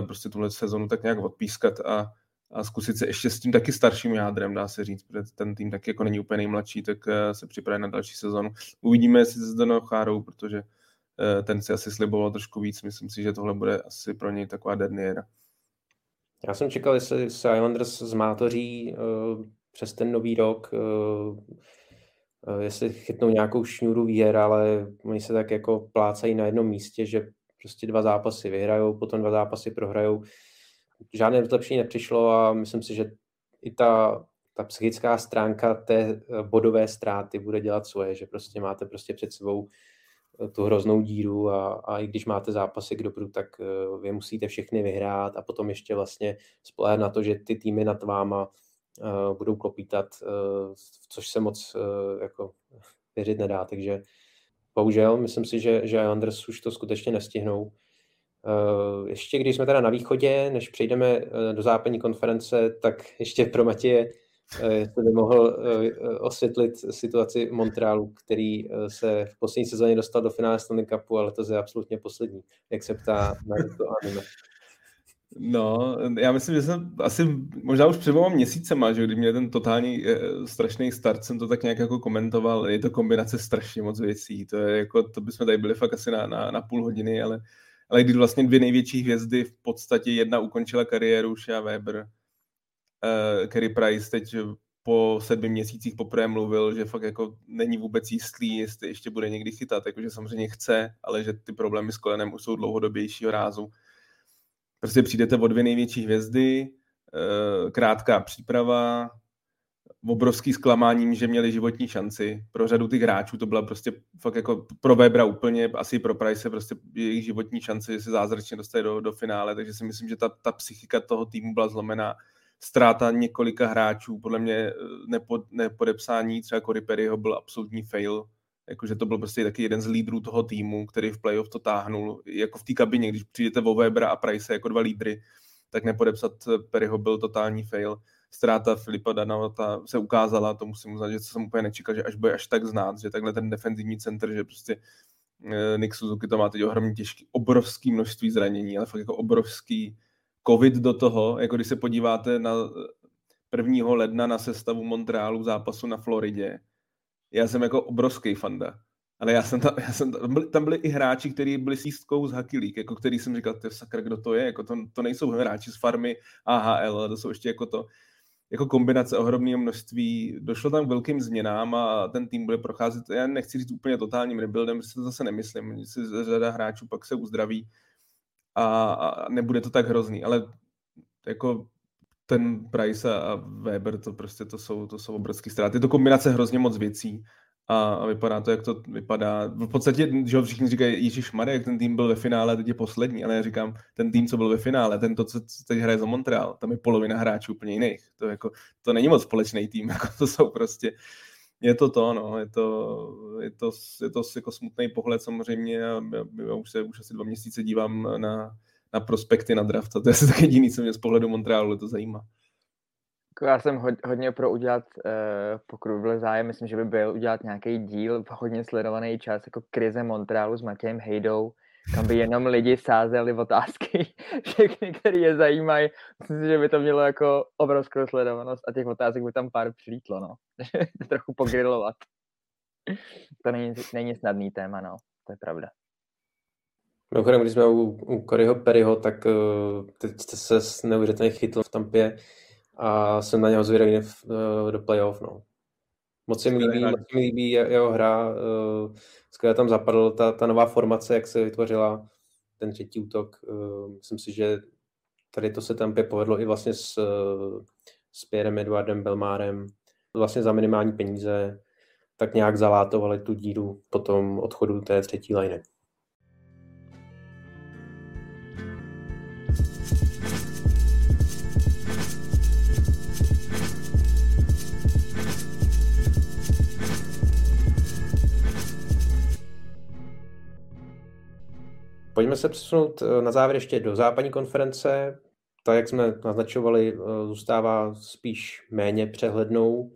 uh, prostě tuhle sezonu tak nějak odpískat a, a zkusit se ještě s tím taky starším jádrem, dá se říct, protože ten tým taky jako není úplně nejmladší, tak uh, se připravit na další sezonu. Uvidíme, jestli se zde chárou, protože uh, ten si asi sliboval trošku víc. Myslím si, že tohle bude asi pro něj taková derniera. Já jsem čekal, jestli se Islanders zmátoří uh, přes ten nový rok, uh, jestli chytnou nějakou šňůru výher, ale oni se tak jako plácají na jednom místě, že prostě dva zápasy vyhrajou, potom dva zápasy prohrajou. Žádné zlepšení nepřišlo a myslím si, že i ta, ta psychická stránka té bodové ztráty bude dělat svoje, že prostě máte prostě před sebou tu hroznou díru a, a i když máte zápasy k dobru, tak vy musíte všechny vyhrát a potom ještě vlastně spolehat na to, že ty týmy nad váma budou klopítat, uh, což se moc uh, jako věřit nedá, takže bohužel, myslím si, že, že Islanders už to skutečně nestihnou. Ještě když jsme teda na východě, než přejdeme do západní konference, tak ještě pro Matěje, jestli by mohl osvětlit situaci Montrealu, který se v poslední sezóně dostal do finále Stanley Cupu, ale to je absolutně poslední, jak se ptá na to anime. No, já myslím, že jsem asi možná už před dvěma měsícema, že když měl ten totální e, strašný start, jsem to tak nějak jako komentoval. Je to kombinace strašně moc věcí. To je jako, to bychom tady byli fakt asi na, na, na půl hodiny, ale, ale když vlastně dvě největší hvězdy v podstatě jedna ukončila kariéru, Shea Weber, e, Kerry Price teď po sedmi měsících poprvé mluvil, že fakt jako není vůbec jistý, jestli ještě bude někdy chytat, jakože samozřejmě chce, ale že ty problémy s kolenem už jsou dlouhodobějšího rázu Prostě přijdete o dvě největší hvězdy, eh, krátká příprava, obrovský zklamáním, že měli životní šanci. Pro řadu těch hráčů to byla prostě fakt jako pro Webra úplně, asi pro Price prostě jejich životní šanci, že se zázračně dostali do, do finále, takže si myslím, že ta, ta psychika toho týmu byla zlomená. Ztráta několika hráčů, podle mě eh, nepod, nepodepsání třeba Cory Perryho byl absolutní fail, jakože to byl prostě taky jeden z lídrů toho týmu, který v playoff to táhnul. Jako v té kabině, když přijdete o Webera a Price jako dva lídry, tak nepodepsat Perryho byl totální fail. Ztráta Filipa Danota se ukázala, to musím uznat, že jsem úplně nečekal, že až bude až tak znát, že takhle ten defenzivní center, že prostě eh, Nick Suzuki to má teď ohromně těžký, obrovský množství zranění, ale fakt jako obrovský covid do toho, jako když se podíváte na 1. ledna na sestavu Montrealu zápasu na Floridě, já jsem jako obrovský fanda. Ale já jsem tam, já jsem tam, byli, tam byli i hráči, kteří byli sístkou z Hockey League, jako který jsem říkal, ty sakra, kdo to je, jako to, to nejsou hráči z farmy AHL, to jsou ještě jako to, jako kombinace ohromného množství. Došlo tam k velkým změnám a ten tým bude procházet, já nechci říct úplně totálním rebuildem, protože to zase nemyslím, si řada hráčů pak se uzdraví a, a nebude to tak hrozný, ale jako ten Price a Weber, to prostě to jsou, to jsou obrovské ztráty. Je to kombinace hrozně moc věcí a, a vypadá to, jak to vypadá. V podstatě, že všichni říkají, Ježíš jak ten tým byl ve finále, teď je poslední, ale já říkám, ten tým, co byl ve finále, ten to, co teď hraje za Montreal, tam je polovina hráčů úplně jiných. To, jako, to není moc společný tým, jako to jsou prostě, je to to, no, je to, je to, je to jako smutný pohled samozřejmě a já, já už se už asi dva měsíce dívám na, na prospekty na draft. A to je asi tak jediný, co mě z pohledu Montrealu to zajímá. Jako já jsem hodně pro udělat, uh, pokud byl zájem, myslím, že by byl udělat nějaký díl v hodně sledovaný čas, jako krize Montrealu s Matějem Hejdou, kam by jenom lidi sázeli otázky, všechny, které je zajímají. Myslím si, že by to mělo jako obrovskou sledovanost a těch otázek by tam pár přilítlo, no. Trochu pogrilovat. To není, není snadný téma, no. To je pravda. Mimochodem, když jsme u, u Coryho Perryho, tak uh, teď jste se neuvěřitelně chytl v Tampě a jsem na něho zvědavý uh, do playoff. No. Moc se mi líbí, moc mi líbí jeho hra, uh, skvěle tam zapadl ta, ta nová formace, jak se vytvořila ten třetí útok. Uh, myslím si, že tady to se Tampě povedlo i vlastně s, uh, s Pierrem Eduardem Belmárem. vlastně za minimální peníze tak nějak zalátovali tu díru po tom odchodu té třetí line. Pojďme se přesunout eh, na závěr ještě do západní konference. Ta, jak jsme naznačovali, eh, zůstává spíš méně přehlednou.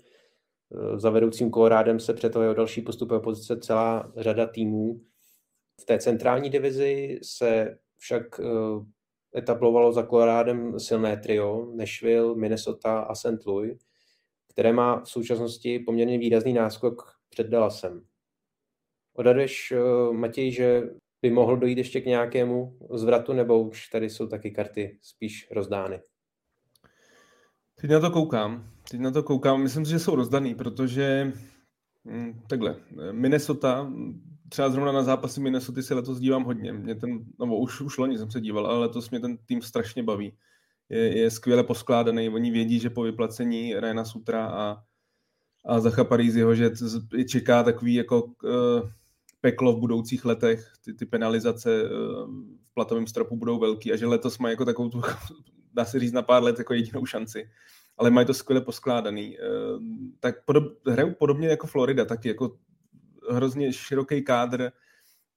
Eh, za vedoucím Kolorádem se před jeho další postupové pozice celá řada týmů. V té centrální divizi se však etablovalo za Kolorádem silné trio Nashville, Minnesota a St. Louis, které má v současnosti poměrně výrazný náskok před Dallasem. Odhaduješ, Matěj, že by mohl dojít ještě k nějakému zvratu, nebo už tady jsou taky karty spíš rozdány? Teď na to koukám. Teď na to koukám. Myslím si, že jsou rozdaný, protože hm, takhle, Minnesota, třeba zrovna na zápasy Minnesota se letos dívám hodně. Mě ten, no už, už loni jsem se díval, ale letos mě ten tým strašně baví. Je, je skvěle poskládaný. Oni vědí, že po vyplacení Rena Sutra a, a Zacha Paríziho, že čeká takový jako uh, peklo v budoucích letech, ty, ty penalizace eh, v platovém stropu budou velký a že letos mají jako takovou tu, dá se říct na pár let jako jedinou šanci, ale mají to skvěle poskládaný. Eh, tak podob, hrajou podobně jako Florida, taky jako hrozně široký kádr,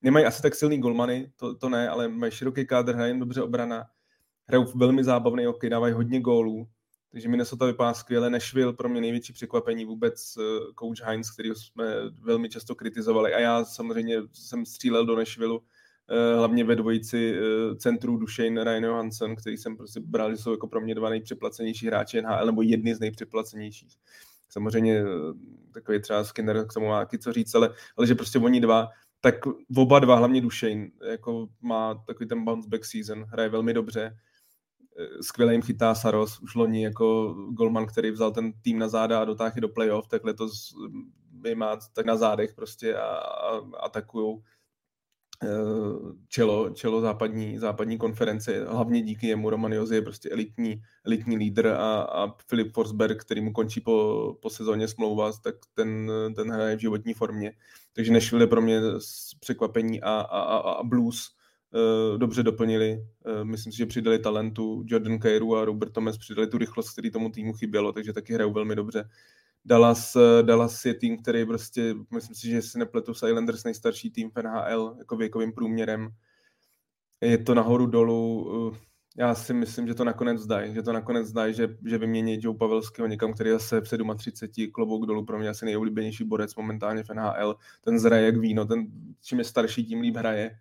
nemají asi tak silný golmany, to, to ne, ale mají široký kádr, hrají dobře obrana, hrajou velmi zábavný hokej, dávají hodně gólů, takže Minnesota vypadá skvěle. Nashville pro mě největší překvapení vůbec eh, coach Heinz, který jsme velmi často kritizovali. A já samozřejmě jsem střílel do Nashville, eh, hlavně ve dvojici eh, centrů Dušejn Ryan Johansson, který jsem prostě bral, že jsou jako pro mě dva nejpřeplacenější hráči NHL, nebo jedny z nejpřeplacenějších. Samozřejmě takový třeba Skinner k tomu má co říct, ale, ale že prostě oni dva, tak oba dva, hlavně Dušejn, jako má takový ten bounce back season, hraje velmi dobře skvěle jim chytá Saros, už loni jako golman, který vzal ten tým na záda a dotáhl do playoff, tak letos je má tak na zádech prostě a, a atakují eh, čelo, čelo západní, západní konference. Hlavně díky jemu Roman Jozi je prostě elitní, elitní lídr a, a Filip Forsberg, který mu končí po, po sezóně smlouva, tak ten, ten hraje v životní formě. Takže Nashville pro mě překvapení a, a, a, a blues Eh, dobře doplnili. Eh, myslím si, že přidali talentu Jordan Kairu a Robert Thomas přidali tu rychlost, který tomu týmu chybělo, takže taky hrajou velmi dobře. Dallas, eh, Dallas je tým, který prostě, myslím si, že si nepletu s Islanders nejstarší tým v NHL, jako věkovým průměrem. Je to nahoru dolů. Já si myslím, že to nakonec zdají, že to nakonec zdají, že, že vymění Joe Pavelského někam, který zase v 37 klobouk dolů pro mě asi nejoblíbenější borec momentálně v NHL. Ten zraje jak víno, ten čím je starší, tím líp hraje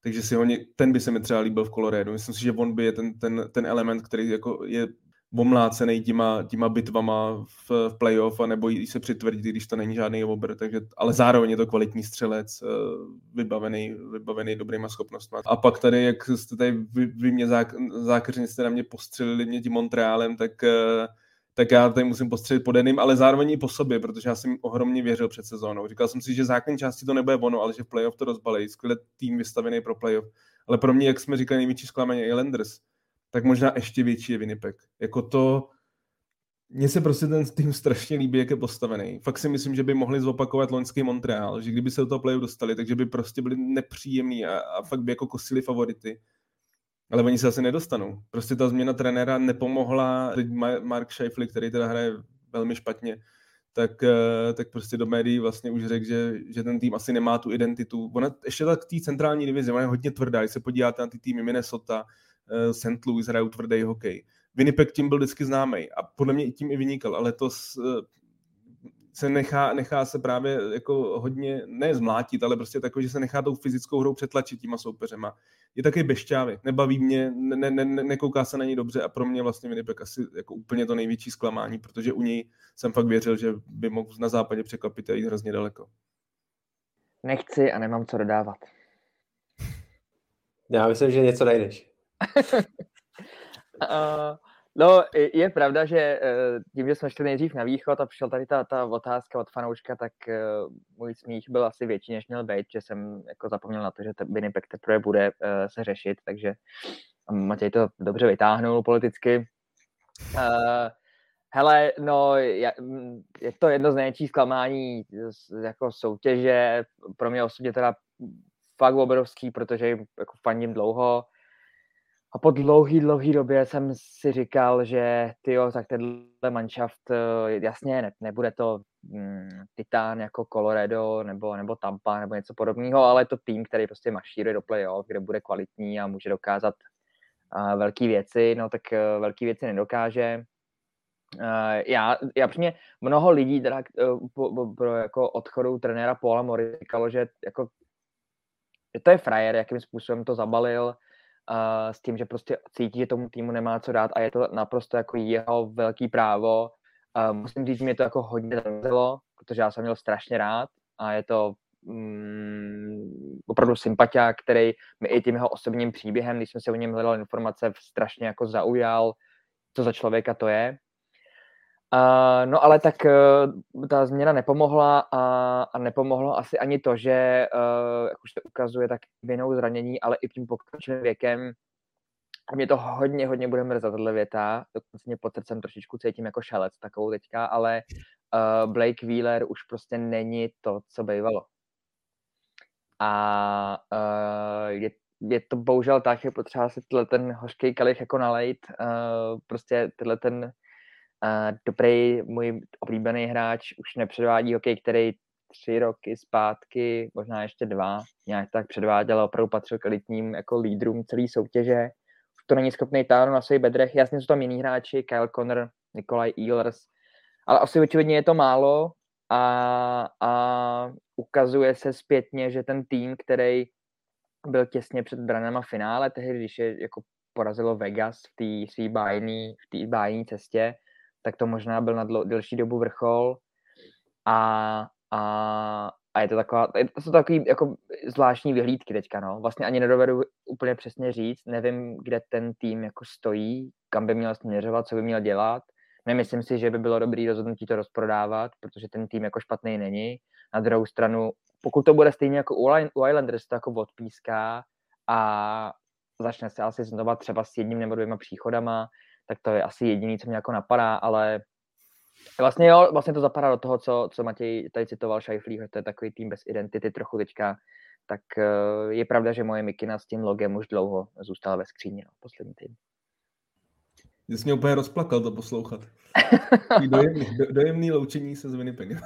takže si ho ten by se mi třeba líbil v Colorado. Myslím si, že on by je ten, ten, ten element, který jako je omlácený těma, těma bitvama v, v playoff a nebo se přitvrdit, když to není žádný obr, takže, ale zároveň je to kvalitní střelec, eh, vybavený, vybavený dobrýma schopnostmi. A pak tady, jak jste tady vy, vy mě zák, jste na mě postřelili mě tím Montrealem, tak uh, tak já tady musím postřelit po Denim, ale zároveň i po sobě, protože já jsem ohromně věřil před sezónou. Říkal jsem si, že základní části to nebude ono, ale že v playoff to rozbalí. Skvěle tým vystavený pro playoff. Ale pro mě, jak jsme říkali, největší zklamání Islanders, tak možná ještě větší je Winnipeg. Jako to, mně se prostě ten tým strašně líbí, jak je postavený. Fakt si myslím, že by mohli zopakovat loňský Montreal, že kdyby se do toho playoff dostali, takže by prostě byli nepříjemní a, a fakt by jako kosili favority ale oni se asi nedostanou. Prostě ta změna trenéra nepomohla. Teď Mark Scheifele, který teda hraje velmi špatně, tak, eh, tak prostě do médií vlastně už řekl, že, že ten tým asi nemá tu identitu. Ona ještě tak té centrální divizi, ona je hodně tvrdá. Když se podíváte na ty týmy Minnesota, eh, St. Louis hrajou tvrdý hokej. Winnipeg tím byl vždycky známý a podle mě i tím i vynikal, ale to se nechá, nechá se právě jako hodně, ne zmlátit, ale prostě takový, že se nechá tou fyzickou hrou přetlačit těma soupeřema. Je taky bešťávy, nebaví mě, ne, ne, ne, nekouká se na ní dobře a pro mě vlastně Winnipeg asi jako úplně to největší zklamání, protože u něj jsem fakt věřil, že by mohl na západě překvapit a jít hrozně daleko. Nechci a nemám co dodávat. Já myslím, že něco najdeš. uh, No, je pravda, že eh, tím, že jsme šli nejdřív na východ a přišla tady ta, ta otázka od fanouška, tak eh, můj smích byl asi větší, než měl být, že jsem jako zapomněl na to, že Winnipeg teprve bude eh, se řešit, takže Matěj to dobře vytáhnul politicky. Hele, no, je to jedno z největších zklamání jako soutěže. Pro mě osobně teda fakt obrovský, protože jako fandím dlouho. A po dlouhý, dlouhý době jsem si říkal, že tyjo, tak tenhle manšaft, eh, jasně, ne, nebude to mm, Titán jako Colorado nebo, nebo Tampa nebo něco podobného, ale je to tým, který prostě mašíruje do playoff, kde bude kvalitní a může dokázat uh, velké věci, no tak uh, velké věci nedokáže. Uh, já, já mě mnoho lidí teda uh, po, po, pro jako odchodu trenéra Paula Mori říkalo, že jako to je frajer, jakým způsobem to zabalil, uh, s tím, že prostě cítí, že tomu týmu nemá co dát a je to naprosto jako jeho velký právo. Uh, musím říct, že mě to jako hodně zarazilo, protože já jsem měl strašně rád a je to um, opravdu sympatia, který mi i tím jeho osobním příběhem, když jsme se o něm hledali informace, strašně jako zaujal, co za člověka to je. Uh, no ale tak uh, ta změna nepomohla a, a nepomohlo asi ani to, že, uh, jak už se ukazuje, tak vinou zranění, ale i tím pokročilým věkem mě to hodně, hodně bude mrzet, tato věta, dokonce mě pod srdcem trošičku cítím jako šalec takovou teďka, ale uh, Blake Wheeler už prostě není to, co bývalo. A uh, je, je to bohužel tak, že potřeba si tenhle ten hořký kalich jako nalejt, uh, prostě tenhle ten Uh, dobrý, můj oblíbený hráč už nepředvádí hokej, který tři roky zpátky, možná ještě dva, nějak tak předváděl a opravdu patřil k elitním jako lídrům celé soutěže. Už to není schopný táhnout na svých bedrech. Jasně jsou tam jiní hráči, Kyle Connor, Nikolaj Ehlers, ale asi očividně je to málo a, a ukazuje se zpětně, že ten tým, který byl těsně před branama finále, tehdy, když je jako porazilo Vegas v té bájní, v té bájní cestě, tak to možná byl na dlo, delší dobu vrchol a, a, a je to taková, to jsou takový jako zvláštní vyhlídky teďka, no. Vlastně ani nedovedu úplně přesně říct, nevím, kde ten tým jako stojí, kam by měl směřovat, co by měl dělat. Nemyslím si, že by bylo dobré rozhodnutí to rozprodávat, protože ten tým jako špatný není. Na druhou stranu, pokud to bude stejně jako u Islanders, to jako odpíská a začne se asi znova třeba s jedním nebo dvěma příchodama, tak to je asi jediný, co mě jako napadá, ale vlastně jo, vlastně to zapadá do toho, co, co Matěj tady citoval Šajflího, to je takový tým bez identity trochu teďka, tak eh, je pravda, že moje mikina s tím logem už dlouho zůstala ve skříni, no, poslední týden. Jsi mě úplně rozplakal to poslouchat. dojemný, do, dojemný loučení se s Winnipegem.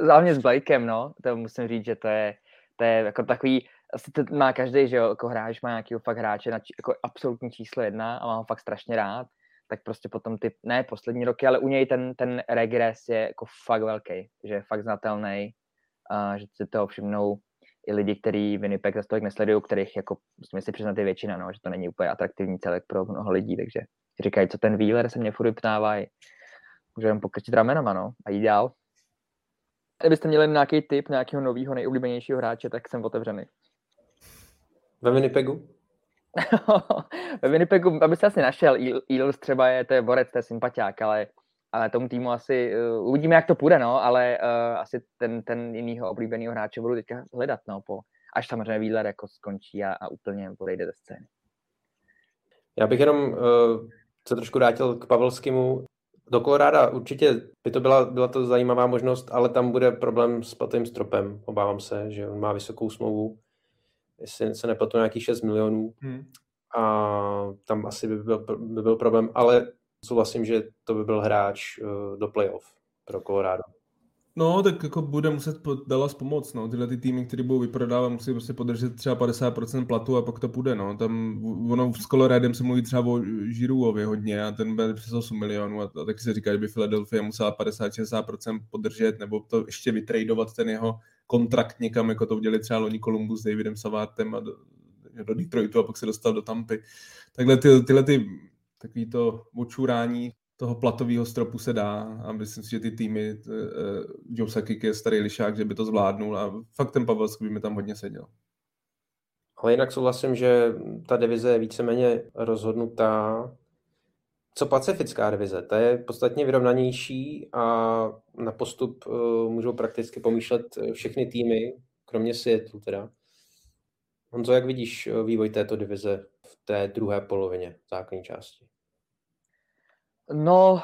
Hlavně s Blakem, no. To musím říct, že to je, to je jako takový, to má každý, že jo, jako hráč má nějakého fakt hráče na či, jako absolutní číslo jedna a má ho fakt strašně rád, tak prostě potom ty, ne poslední roky, ale u něj ten, ten regres je jako fakt velký, že je fakt znatelný, a že si toho všimnou i lidi, kteří Winnipeg za tolik nesledují, kterých jako musíme si přiznat je většina, no, že to není úplně atraktivní celek pro mnoho lidí, takže říkají, co ten Wheeler se mě furt ptávají, můžeme pokrčit ramenama, no, a jít dál. Kdybyste měli nějaký tip nějakého nového nejoblíbenějšího hráče, tak jsem otevřený. Ve Winnipegu? Ve Winnipegu, aby se asi našel, Eels třeba je, to je borec, to je sympatiák, ale, ale tomu týmu asi, uh, uvidíme, jak to půjde, no, ale uh, asi ten, ten jinýho oblíbeného hráče budu teďka hledat, no, po, až samozřejmě Wheeler jako skončí a, a úplně odejde ze scény. Já bych jenom uh, se trošku vrátil k Pavelskému. Do Koloráda určitě by to byla, byla to zajímavá možnost, ale tam bude problém s platým stropem. Obávám se, že on má vysokou smlouvu jestli se nepletu, nějakých 6 milionů. Hmm. A tam asi by byl, by byl problém, ale souhlasím, že to by byl hráč uh, do playoff pro Colorado. No, tak jako bude muset Dallas pomoct, no. Tyhle ty týmy, které budou vyprodávat, musí prostě podržet třeba 50% platu a pak to půjde, no. Tam, ono s Coloradem se mluví třeba o Žiruovi hodně a ten bude přes 8 milionů a, a taky se říká, že by Philadelphia musela 50-60% podržet nebo to ještě vytradovat ten jeho kontrakt někam, jako to udělali třeba loni Columbus s Davidem Savátem a do, do Detroitu a pak se dostal do Tampy. Takhle ty, tyhle ty takový to očurání toho platového stropu se dá a myslím si, že ty týmy, uh, Joe Sakic je starý lišák, že by to zvládnul a fakt ten Pavelský by mi tam hodně seděl. Ale jinak souhlasím, že ta divize je víceméně rozhodnutá. Co pacifická divize? Ta je podstatně vyrovnanější a na postup uh, můžou prakticky pomýšlet všechny týmy, kromě Seattle teda. Honzo, jak vidíš vývoj této divize v té druhé polovině základní části? No,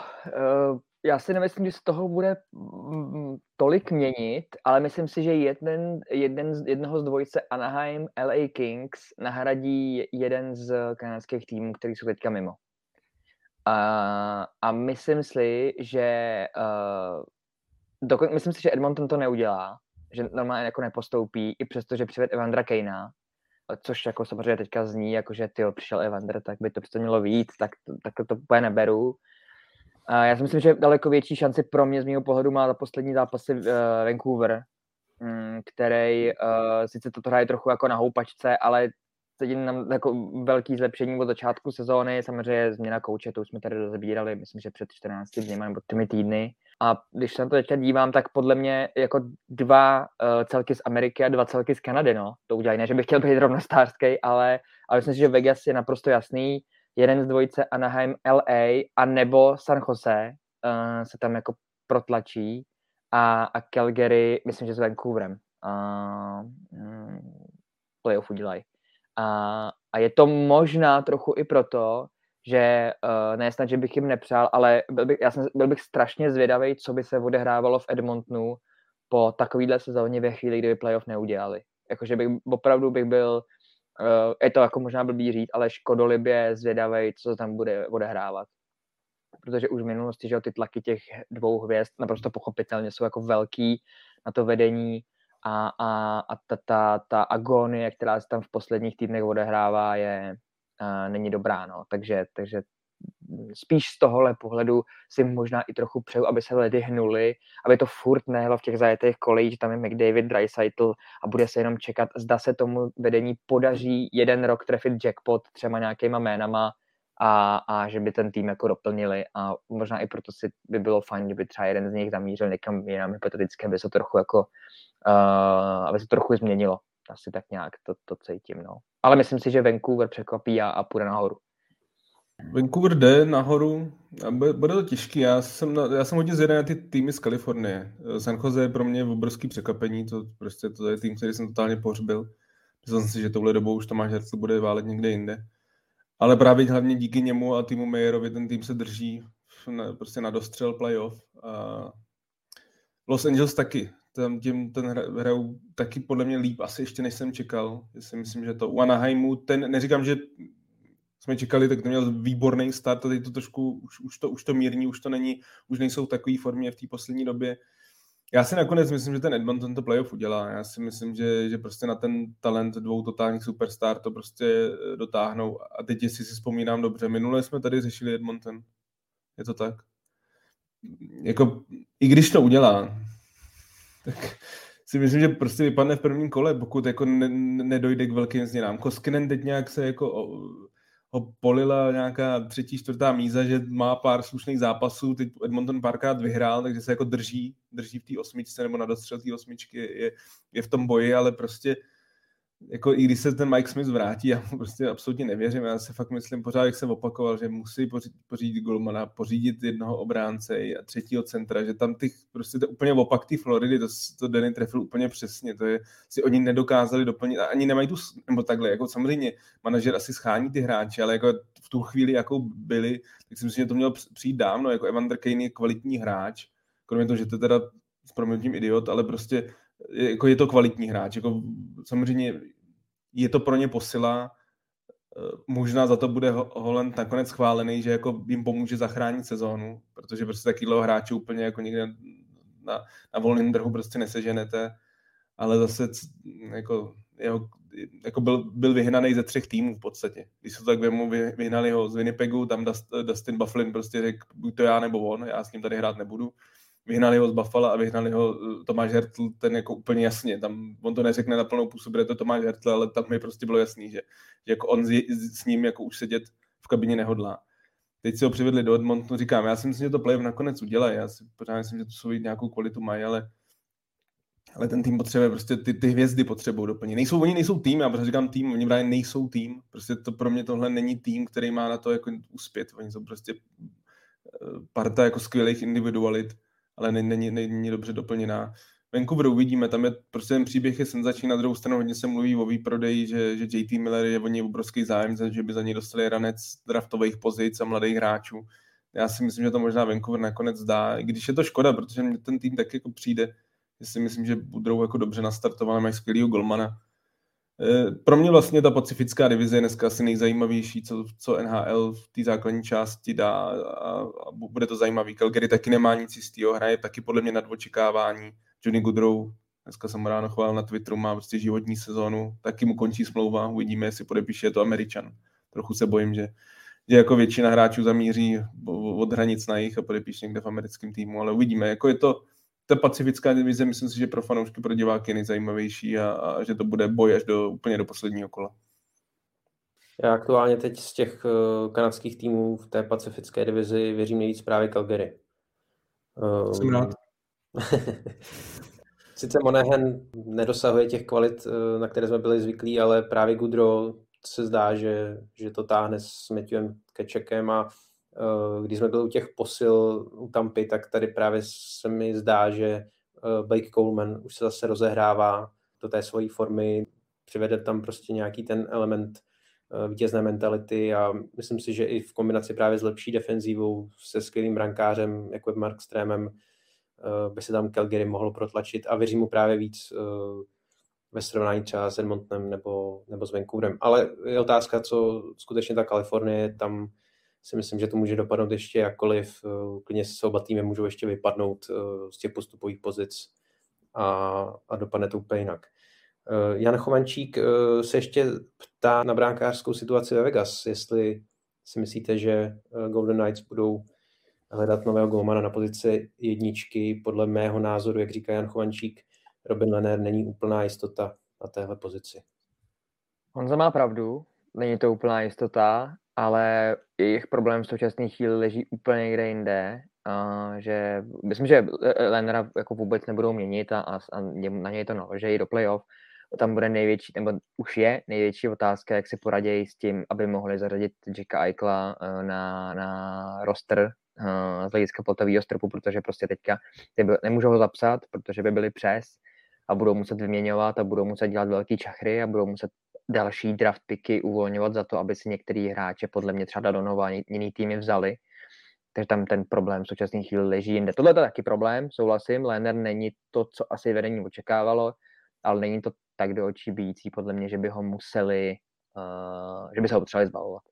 já si nemyslím, že z toho bude mm, tolik měnit, ale myslím si, že jeden, jeden z, jednoho z dvojice Anaheim LA Kings nahradí jeden z kanadských týmů, který jsou teďka mimo. A, a myslím si, že uh, dokon, myslím si, že Edmonton to neudělá, že normálně jako nepostoupí, i přesto, že přived Evandra Kejna, což jako samozřejmě teďka zní, jako že ty přišel Evander, tak by to prostě mělo víc, tak, tak to, úplně neberu. A já si myslím, že daleko větší šanci pro mě z mého pohledu má za poslední zápasy uh, Vancouver, um, který uh, sice toto hraje trochu jako na houpačce, ale cítím nám jako velký zlepšení od začátku sezóny, samozřejmě změna kouče, to už jsme tady rozebírali, myslím, že před 14 dny nebo těmi týdny. A když se na to teďka dívám, tak podle mě jako dva uh, celky z Ameriky a dva celky z Kanady, no. To udělají, ne, že bych chtěl být rovnostářský, ale, ale myslím si, že Vegas je naprosto jasný. Jeden z dvojice Anaheim LA a nebo San Jose uh, se tam jako protlačí a, a Calgary, myslím, že s Vancouverem. Uh, playoff udělají. A, a je to možná trochu i proto, že uh, ne snad, že bych jim nepřál, ale byl bych, já jsem, byl bych strašně zvědavý, co by se odehrávalo v Edmontonu po takovýhle sezóně ve chvíli, kdyby playoff neudělali. Jakože bych opravdu bych byl, uh, je to jako možná blbý říct, ale škodolibě zvědavý, co tam bude odehrávat. Protože už v minulosti, že ty tlaky těch dvou hvězd naprosto pochopitelně jsou jako velký na to vedení a, a, a ta, ta, ta agonie, která se tam v posledních týdnech odehrává, je, uh, není dobrá, no. Takže, takže spíš z tohohle pohledu si možná i trochu přeju, aby se ledy hnuly, aby to furt nehlo v těch zajetých kolejích, že tam je McDavid, Dreisaitl a bude se jenom čekat, zda se tomu vedení podaří jeden rok trefit jackpot třema nějakýma jménama a, a že by ten tým jako doplnili a možná i proto si by bylo fajn, kdyby třeba jeden z nich zamířil někam jinam hypoteticky, aby se trochu jako, uh, aby se trochu změnilo. Asi tak nějak to, to cítím, no. Ale myslím si, že Vancouver překvapí a, a půjde nahoru. Vancouver jde nahoru a bude to těžký. Já jsem, na, já jsem hodně zvědavý na ty týmy z Kalifornie. San Jose je pro mě obrovský překvapení, to prostě to je tým, který jsem totálně pohřbil. Myslel jsem si, že touhle dobou už Tomáš Hercel bude válet někde jinde. Ale právě hlavně díky němu a týmu Mayerovi ten tým se drží na, prostě na dostřel playoff. A Los Angeles taky. Tam tím ten hrajou taky podle mě líp asi ještě než jsem čekal. Já si myslím, že to u Anaheimu, ten, neříkám, že jsme čekali, tak to měl výborný start a teď to trošku, už, už, to, už to mírní, už to není, už nejsou v takové formě v té poslední době. Já si nakonec myslím, že ten Edmonton to playoff udělá. Já si myslím, že, že prostě na ten talent dvou totálních superstar to prostě eh, dotáhnou. A teď, jestli si vzpomínám dobře, minule jsme tady řešili Edmonton. Je to tak? Jako, i když to udělá, tak si myslím, že prostě vypadne v prvním kole, pokud jako ne, nedojde k velkým změnám. Koskinen teď nějak se jako ho polila nějaká třetí, čtvrtá míza, že má pár slušných zápasů, teď Edmonton párkrát vyhrál, takže se jako drží, drží v té osmičce nebo na dostřel té osmičky, je, je v tom boji, ale prostě jako i když se ten Mike Smith vrátí, já mu prostě absolutně nevěřím, já se fakt myslím pořád, jak jsem opakoval, že musí pořídit, pořídit golmana, pořídit jednoho obránce a třetího centra, že tam ty, prostě to úplně opak té Floridy, to, to Danny trefil úplně přesně, to je, si oni nedokázali doplnit, a ani nemají tu, nebo takhle, jako samozřejmě manažer asi schání ty hráče, ale jako v tu chvíli, jakou byli, tak si myslím, že to mělo přijít dávno, jako Evander Kane je kvalitní hráč, kromě toho, že to teda s proměnutím idiot, ale prostě jako je to kvalitní hráč. Jako samozřejmě je to pro ně posila, eh, možná za to bude Holland nakonec chválený, že jako jim pomůže zachránit sezónu, protože prostě takovýhle hráče úplně jako někde na, na volném trhu prostě neseženete, ale zase jako, jeho, jako byl, byl vyhnaný ze třech týmů v podstatě. Když se tak vemu, vyhnali ho z Winnipegu, tam Dustin Bufflin prostě řekl, buď to já nebo on, já s ním tady hrát nebudu vyhnali ho z Buffalo a vyhnali ho eh, Tomáš Hertl, ten jako úplně jasně, tam on to neřekne na plnou působu, je to Tomáš Hertl, ale tam mi prostě bylo jasný, že, že jako on s, s, ním jako už sedět v kabině nehodlá. Teď si ho přivedli do Edmontonu, říkám, já si myslím, že to play nakonec udělají, já si pořád myslím, že to jsou nějakou kvalitu mají, ale ale ten tým potřebuje, prostě ty, ty hvězdy potřebují doplnit. Nejsou, oni nejsou tým, já prostě říkám tým, oni právě nejsou tým, prostě to pro mě tohle není tým, který má na to jako uspět, oni jsou prostě eh, parta jako skvělých individualit, ale není, není, dobře doplněná. Vancouver uvidíme, tam je prostě ten příběh je senzační, na druhou stranu hodně se mluví o výprodeji, že, že JT Miller je o něj obrovský zájem, že by za něj dostali ranec draftových pozic a mladých hráčů. já si myslím, že to možná Vancouver nakonec dá, i když je to škoda, protože mě ten tým tak jako přijde, že si myslím, že budou jako dobře nastartované, mají skvělýho golmana. Eh, pro mě vlastně ta pacifická divize je dneska asi nejzajímavější, co, co NHL v té základní části dá a, a bude to zajímavý. Calgary taky nemá nic jistého, hraje taky podle mě nad očekávání. Johnny Goodrow, dneska jsem ráno chválil na Twitteru, má prostě životní sezónu, taky mu končí smlouva, uvidíme, jestli podepíše, je to Američan. Trochu se bojím, že, že jako většina hráčů zamíří od hranic na jich a podepíše někde v americkém týmu, ale uvidíme, jako je to, ta pacifická divize, myslím si, že pro fanoušky, pro diváky je nejzajímavější a, a že to bude boj až do úplně do posledního kola. Já aktuálně teď z těch uh, kanadských týmů v té pacifické divizi věřím nejvíc právě Calgary. Uh, Jsem rád. Sice Monahan nedosahuje těch kvalit, uh, na které jsme byli zvyklí, ale právě Goodrow se zdá, že, že to táhne s Matthewem Kečekem a Eh, když jsme byli u těch posil u Tampy, tak tady právě se mi zdá, že eh, Blake Coleman už se zase rozehrává do té své formy, přivede tam prostě nějaký ten element eh, vítězné mentality a myslím si, že i v kombinaci právě s lepší defenzívou se skvělým brankářem, jako je Mark Strémem, by se tam Calgary mohlo protlačit a věřím mu právě víc ve srovnání třeba s Edmontonem nebo, nebo s Vancouverem. Ale je otázka, co skutečně ta Kalifornie tam si myslím, že to může dopadnout ještě jakkoliv. Eh, klidně se oba týmy můžou ještě vypadnout eh, z těch postupových pozic a, a dopadne to úplně jinak. Eh, Jan Chovančík se ještě ptá na bránkářskou situaci ve Vegas, jestli si myslíte, že Golden Knights budou hledat nového golmana na pozici jedničky. Podle mého názoru, jak říká Jan Chovančík, Robin Lenner není úplná jistota na téhle pozici. Honza má pravdu, není to úplná jistota, ale jejich problém v současné chvíli leží úplně někde jinde. Uh, že myslím, že Lennera jako vůbec nebudou měnit a, a, a na něj to naložejí do playoff. Tam bude největší, nebo už je největší otázka, jak si poradějí s tím, aby mohli zařadit Jacka Eichla uh, na, na roster z hlediska platového stropu, protože prostě teďka nemůžou ho zapsat, protože by byli přes a budou muset vyměňovat a budou muset dělat velký čachry a budou muset další draft picky uvolňovat za to, aby si některý hráče, podle mě třeba Dadonova jiný týmy vzali. Takže tam ten problém v současné chvíli leží jinde. Tohle je taky problém, souhlasím. Lenner není to, co asi vedení očekávalo, ale není to tak do očí bíjící, podle mě, že by ho museli, uh, že by se ho potřebovali zbavovat.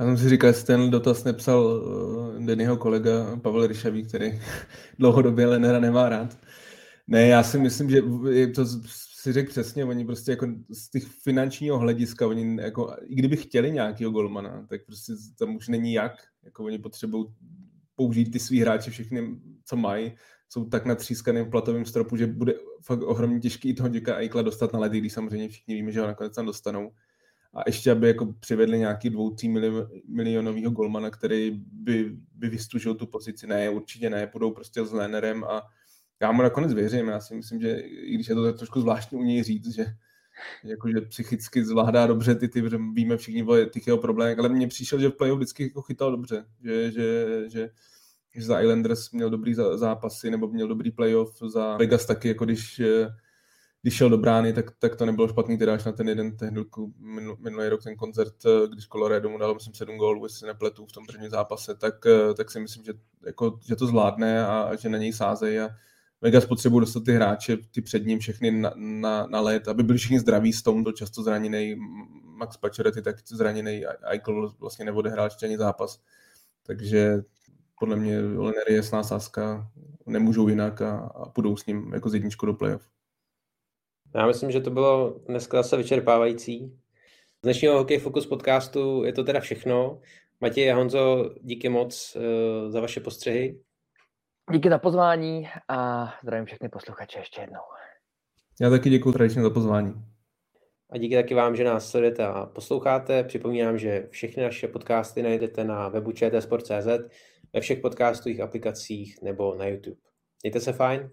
Já jsem si říkal, jestli ten dotaz nepsal uh, Dennyho kolega Pavel Ryšavý, který dlouhodobě Lenera nemá rád. Ne, já si myslím, že to si řekl přesně, oni prostě jako z těch finančního hlediska, oni jako, i kdyby chtěli nějakého golmana, tak prostě tam už není jak, jako oni potřebují použít ty svý hráči všechny, co mají, jsou tak natřískaným platovým stropu, že bude fakt ohromně těžký i toho děka Aikla dostat na ledy, když samozřejmě všichni víme, že ho nakonec tam dostanou. A ještě, aby jako přivedli nějaký dvou, tří milionového golmana, který by, by vystužil tu pozici. Ne, určitě ne, půjdou prostě s Lénerem a já mu nakonec věřím. Já si myslím, že i když je to trošku zvláštní u něj říct, že, jako, že psychicky zvládá dobře ty, ty víme všichni o těch jeho problémech, ale mně přišel, že v playoff vždycky jako chytal dobře, že, že, že, že za Islanders měl dobrý zápasy nebo měl dobrý playoff, za Vegas taky, jako když, když šel do brány, tak, tak to nebylo špatný, teda až na ten jeden ten minulý rok ten koncert, když Colorado mu dal, myslím, sedm gólů, jestli nepletu v tom prvním zápase, tak, tak si myslím, že, jako, že to zvládne a že na něj sázejí a Vegas potřebuje dostat ty hráče, ty před ním všechny na, na, na let, aby byli všichni zdraví, Stone byl často zraněný, Max Pacioretty tak zraněný, Eichel vlastně neodehrál ještě ani zápas. Takže podle mě Lener je jasná sázka, nemůžou jinak a, a půjdou s ním jako z jedničku do playoff. Já myslím, že to bylo dneska zase vyčerpávající. Z dnešního Hokej Focus podcastu je to teda všechno. Matěj a Honzo, díky moc uh, za vaše postřehy. Díky za pozvání a zdravím všechny posluchače ještě jednou. Já taky děkuji tradičně za pozvání. A díky taky vám, že nás sledujete a posloucháte. Připomínám, že všechny naše podcasty najdete na webu čtsport.cz, ve všech podcastových aplikacích nebo na YouTube. Mějte se fajn.